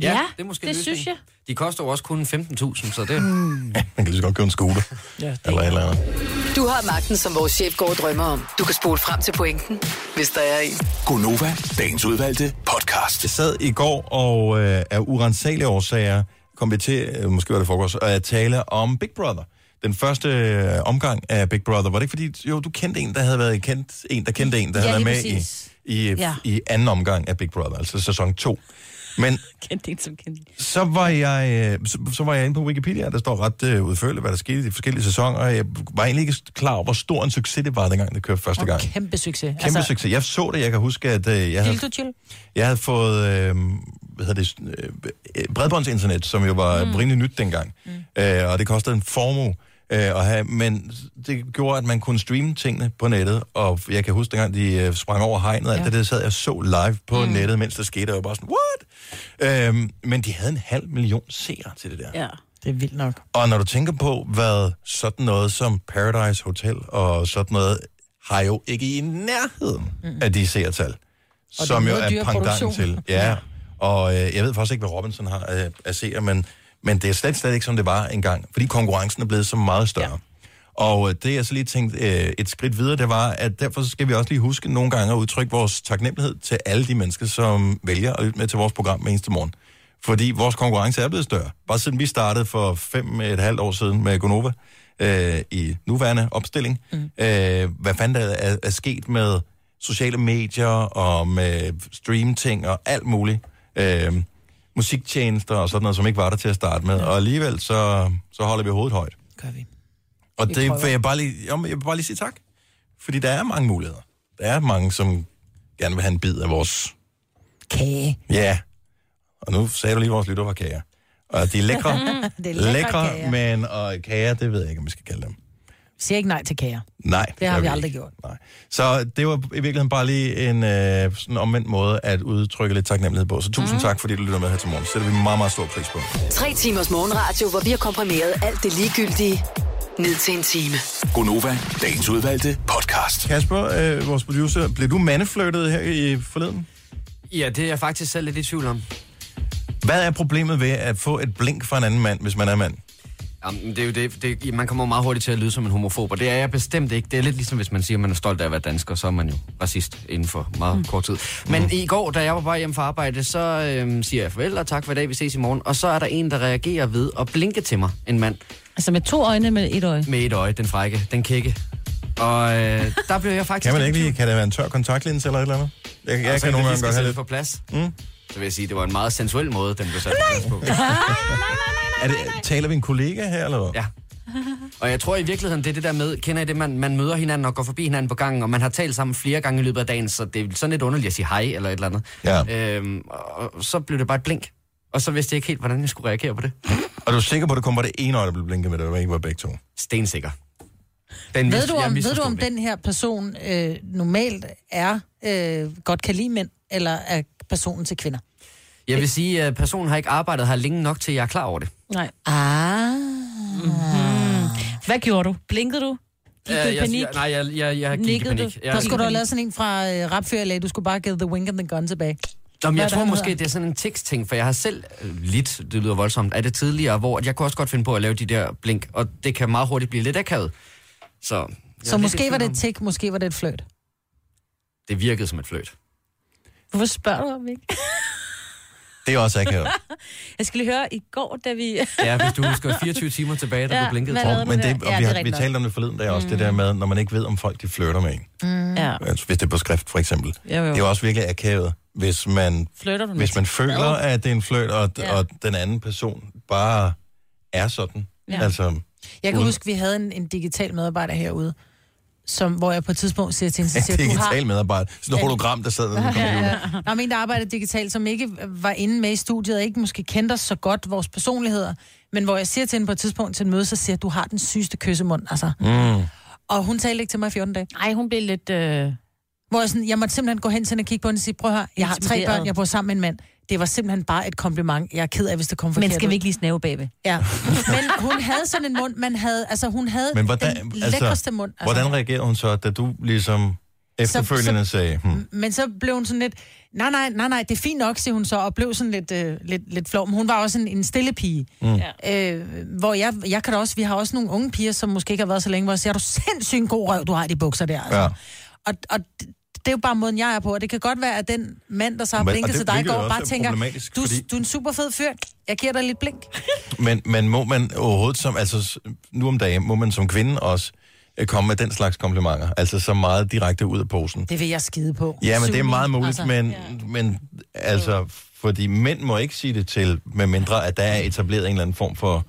Ja, det er måske det synes jeg. De koster jo også kun 15.000, så det... (laughs) Man kan lige så godt købe en scooter. Ja, eller et eller andet. Du har magten, som vores chef går og drømmer om. Du kan spole frem til pointen, hvis der er en. Gonova, dagens udvalgte podcast. Jeg sad i går, og øh, af urensagelige årsager kom vi til, øh, måske var det foregårs, at tale om Big Brother. Den første øh, omgang af Big Brother, var det ikke fordi, jo, du kendte en, der havde været kendt, en, der kendte en, der Ja, havde været med i, præcis. i, ja. i anden omgang af Big Brother, altså sæson 2. Men (laughs) Kendte en som kendte. så var jeg, øh, så, så var jeg inde på Wikipedia, der står ret øh, udførligt, hvad der skete i de forskellige sæsoner, og jeg var egentlig ikke klar over, hvor stor en succes det var, dengang det kørte første gang. Kæmpe succes. Kæmpe altså, succes. Jeg så det, jeg kan huske, at øh, jeg havde, chill. jeg havde fået øh, hvad hedder det, øh, bredbåndsinternet, som jo var mm. rimelig nyt dengang. Mm. Øh, og det kostede en formue øh, at have, men det gjorde, at man kunne streame tingene på nettet, og jeg kan huske dengang, de øh, sprang over hegnet, alt det der sad jeg så live på mm. nettet, mens der skete, og jeg var bare sådan, what? Øhm, men de havde en halv million seere til det der. Ja. Det er vildt nok. Og når du tænker på, hvad sådan noget som Paradise Hotel og sådan noget, har jo ikke i nærheden mm. af de seertal, er som jo er produktion. til. (laughs) Ja, og øh, jeg ved faktisk ikke, hvad Robinson har af, af seere, men, men det er slet, slet ikke, som det var engang, fordi konkurrencen er blevet så meget større. Ja. Og øh, det, jeg så lige tænkte øh, et skridt videre, det var, at derfor skal vi også lige huske nogle gange at udtrykke vores taknemmelighed til alle de mennesker, som vælger at lytte med til vores program hver eneste morgen. Fordi vores konkurrence er blevet større. Bare siden vi startede for fem et halvt år siden med Gonova øh, i nuværende opstilling. Mm. Øh, hvad fanden der er, er sket med sociale medier og med streamting og alt muligt. Øh, musiktjenester og sådan noget, som ikke var der til at starte med. Og alligevel så, så holder vi hovedet højt. Gør vi. Og Vi det prøver. vil jeg bare lige, jeg vil bare lige sige tak. Fordi der er mange muligheder. Der er mange, som gerne vil have en bid af vores... Kage. Ja. Og nu sagde du lige, at vores lytter var kager. Og de er lækre. (laughs) Det er lækre lækre, kager. men og kager, det ved jeg ikke, om vi skal kalde dem. Siger ikke nej til kager. Nej, Det har gør vi ikke. aldrig gjort. Nej. Så det var i virkeligheden bare lige en øh, sådan omvendt måde at udtrykke lidt taknemmelighed på. Så tusind mm. tak, fordi du lytter med her til morgen. Det sætter vi meget, meget stor pris på. Tre timers morgenradio, hvor vi har komprimeret alt det ligegyldige ned til en time. Gonova, dagens udvalgte podcast. Kasper, øh, vores producer, blev du mandefløjtet her i forleden? Ja, det er jeg faktisk selv lidt i tvivl om. Hvad er problemet ved at få et blink fra en anden mand, hvis man er mand? Jamen, det er jo det, det, man kommer meget hurtigt til at lyde som en homofob, og det er jeg bestemt ikke. Det er lidt ligesom, hvis man siger, at man er stolt af at være dansker, så er man jo racist inden for meget mm. kort tid. Men mm. i går, da jeg var bare hjem fra arbejde, så øhm, siger jeg farvel og tak for i dag, vi ses i morgen. Og så er der en, der reagerer ved at blinke til mig, en mand, Altså med to øjne med et øje. med et øje, den frække, den kække. Og øh, der blev jeg faktisk... Kan man ikke lige, kan det være en tør kontaktlinse eller et eller andet? Jeg, jeg Og så kan nogle gange godt have lidt. på plads. Mm. Så vil jeg sige, det var en meget sensuel måde, den blev sat på plads på. (laughs) Er det, taler vi en kollega her, eller hvad? Ja. Og jeg tror i virkeligheden, det er det der med, kender I det, man, man møder hinanden og går forbi hinanden på gangen, og man har talt sammen flere gange i løbet af dagen, så det er sådan lidt underligt at sige hej eller et eller andet. Ja. Øhm, og så blev det bare et blink. Og så vidste jeg ikke helt, hvordan jeg skulle reagere på det. Og du er sikker på, at det kun var det ene øje, der blev blinket med, det var ikke var begge to? Stensikker. Den Ved du, jeg om, ved du, om det. den her person øh, normalt er øh, godt kan lide mænd, eller er personen til kvinder? Jeg vil sige, at personen har ikke arbejdet her længe nok til, at jeg er klar over det. Nej. Ah. Mm. Hvad gjorde du? Blinkede du? Gik du i Øh, jeg, panik? jeg, nej, jeg, jeg, jeg gik i Nikkede panik. du? Jeg, Der skulle du have lavet sådan en fra øh, Rapfyr du skulle bare give the wink and the gun tilbage. Nå, men jeg tror måske, det er sådan en tekstting, for jeg har selv øh, lidt, det lyder voldsomt, af det tidligere, hvor jeg kunne også godt finde på at lave de der blink, og det kan meget hurtigt blive lidt akavet. Så, jeg er Så lidt i måske var det om- et tik, måske var det et fløjt. Det virkede som et fløjt. Hvorfor spørger du om ikke? (laughs) Det er også akavet. (laughs) Jeg skal lige høre, i går, da vi... (laughs) Ja, hvis du husker 24 timer tilbage, da Ja, du blinkede hvad til. Men det, og Ja, vi, det har, vi rigtigt talte om det forleden dag også, mm. det der med, når man ikke ved, om folk de flytter med en. Mm. Ja. Altså, hvis det er på skrift, for eksempel. Jo, jo. Det er jo også virkelig akavet, hvis man, Flytter du hvis man føler, at det er en fløjt, og, Ja. og den anden person bare er sådan. Ja. Altså, Jeg kan Uden- huske, vi havde en, en digital medarbejder herude, som, hvor jeg på et tidspunkt siger til hende, så siger, jeg, du har... digital medarbejder. Sådan et hologram, der sad ved (laughs) ja, Ja, ja. Der er en, der arbejder digitalt, som ikke var inde med i studiet, og ikke måske kendte os så godt, vores personligheder. Men hvor jeg siger til hende på et tidspunkt til en møde, så siger jeg, du har den sygeste kyssemund. Altså. Mm. Og hun talte ikke til mig i 14 dage. Nej, hun blev lidt... Øh... Hvor jeg, sådan, jeg måtte simpelthen gå hen til hende og kigge på hende og sige, prøv høre, jeg har tre børn, jeg bor sammen med en mand. Det var simpelthen bare et kompliment. Jeg er ked af, hvis det kom forkert Men skal vi ikke lige snæve bagved? Ja. Men hun havde sådan en mund, man havde, altså hun havde Men hvordan, den lækreste mund. Altså. hvordan reagerede hun så, da du ligesom efterfølgende så- sagde, hmm, Men så blev hun sådan lidt, nej, nej, nej, nej, det er fint nok, siger hun så, og blev sådan lidt, øh, lidt, lidt flov. Men hun var også en, en stille pige. Mm. Øh, hvor jeg, jeg kan da også, vi har også nogle unge piger, som måske ikke har været så længe, hvor jeg siger, du sindssygt en god røv, du har i de bukser der. Altså. Ja. Og, og det er jo bare måden, jeg er på, og det kan godt være, at den mand, der så har Men- blinket til dig i går, bare er tænker, du, fordi- du er en super fed fyr, jeg giver dig lidt blink. (laughs) Men, men må man overhovedet som, altså nu om dagen, må man som kvinde også øh, komme med den slags komplimenter? Altså så meget direkte ud af posen? Det vil jeg skide på. Ja, men det er meget muligt, altså. men, men altså, fordi mænd må ikke sige det til, med mindre at der er etableret en eller anden form for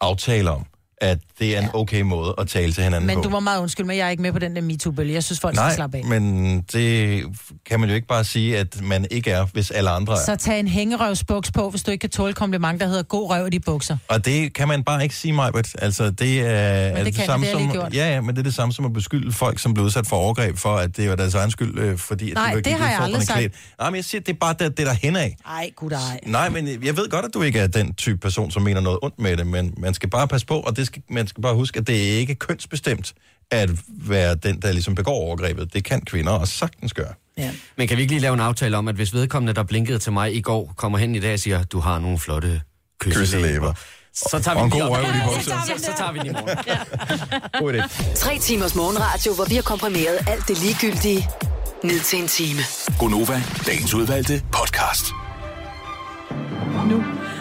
aftale om, at det er en okay måde at tale til hinanden Men på. du må meget undskylde mig, jeg er ikke med på den der MeToo-bølge. Jeg synes, folk skal Nej, slappe af. men det kan man jo ikke bare sige, at man ikke er, hvis alle andre er. Så tag en hængerøvsbuks på, hvis du ikke kan tåle kompliment, der hedder god røv i de bukser. Og det kan man bare ikke sige, Majbert. Altså, det er, er det kan jeg, samme det jeg som... gjort. Ja, ja, men det er det samme som at beskylde folk, som blev udsat for overgreb, for at det var deres egen skyld, øh, fordi at Nej, de var det har jeg aldrig sagt. klædt. Nej, men jeg siger, det er bare det, det der hen af. Ej, gud ej. Nej, men jeg ved godt, at du ikke er den type person, som mener noget ondt med det, men man skal bare passe på, og det skal, man skal bare huske, at det er ikke kønsbestemt at være den, der ligesom begår overgrebet. Det kan kvinder også sagtens gøre. Ja. Men kan vi ikke lige lave en aftale om, at hvis vedkommende, der blinkede til mig i går, kommer hen i dag og siger, du har nogle flotte kysselæber, så tager vi en god røv i. (laughs) Så, så tager vi den i morgen. (laughs) God idé. Tre timers morgenradio, hvor vi har komprimeret alt det ligegyldige ned til en time. Gonova, dagens udvalgte podcast.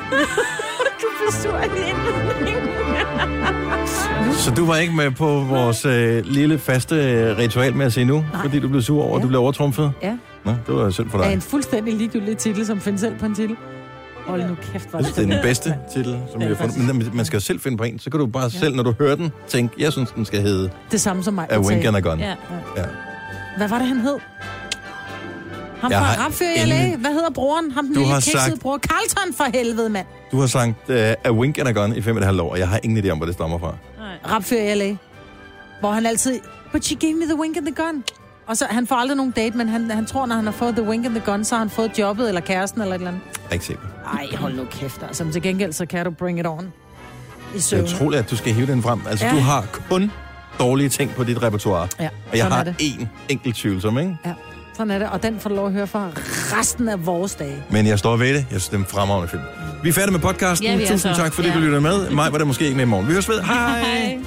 (laughs) du blev sur (laughs) Så du var ikke med på vores øh, lille faste øh, ritual med at sige nu, Nej. fordi du blev sur over, at du blev overtrumfet? Ja. Nå, det var synd for Er dig. en fuldstændig ligegyldig titel, som findes selv på en titel. Hold nu kæft, hvor Jeg det er den bedste titel, som Ja, vi har fundet. Men man skal jo selv finde på en, så kan du bare selv, når du hører den, tænke, jeg synes, den skal hedde Det samme som mig. A Wink and a Gun. Ja. Ja. Hvad var det, han hed? Ham Jeg fra Rapfyr i LA. Hvad hedder broren? Ham den Du lille har sagt- bror. Carlton for helvede, mand. Du har sagt uh, A Wink and a Gun i fem og et halvt år, og jeg har ingen idé om, hvor det stammer fra. Rapfyr i LA. Hvor han altid... But she gave me the wink and the gun. Og så, han får aldrig nogen date, men han, han tror, når han har fået the wink and the gun, så har han fået jobbet eller kæresten eller et eller andet. Jeg har ikke det. Ej, hold nu kæft. Altså, men til gengæld, så kan du bring it on. I Det søvn. er utroligt, at du skal hive den frem. Altså, Ja. du har kun dårlige ting på dit repertoire. Ja, Og jeg er har det. én enkelt tvivlsom, ikke? Ja, sådan er det. Og den får du lov at høre for resten af vores dage. Men jeg står ved det. Jeg synes, det er en fremragende film. Vi er færdige med podcasten. Ja, vi er Tusind så. tak, fordi Ja. du lytter med. Mig var det måske ikke med i morgen. Vi høres ved. (laughs) Hej. Hej.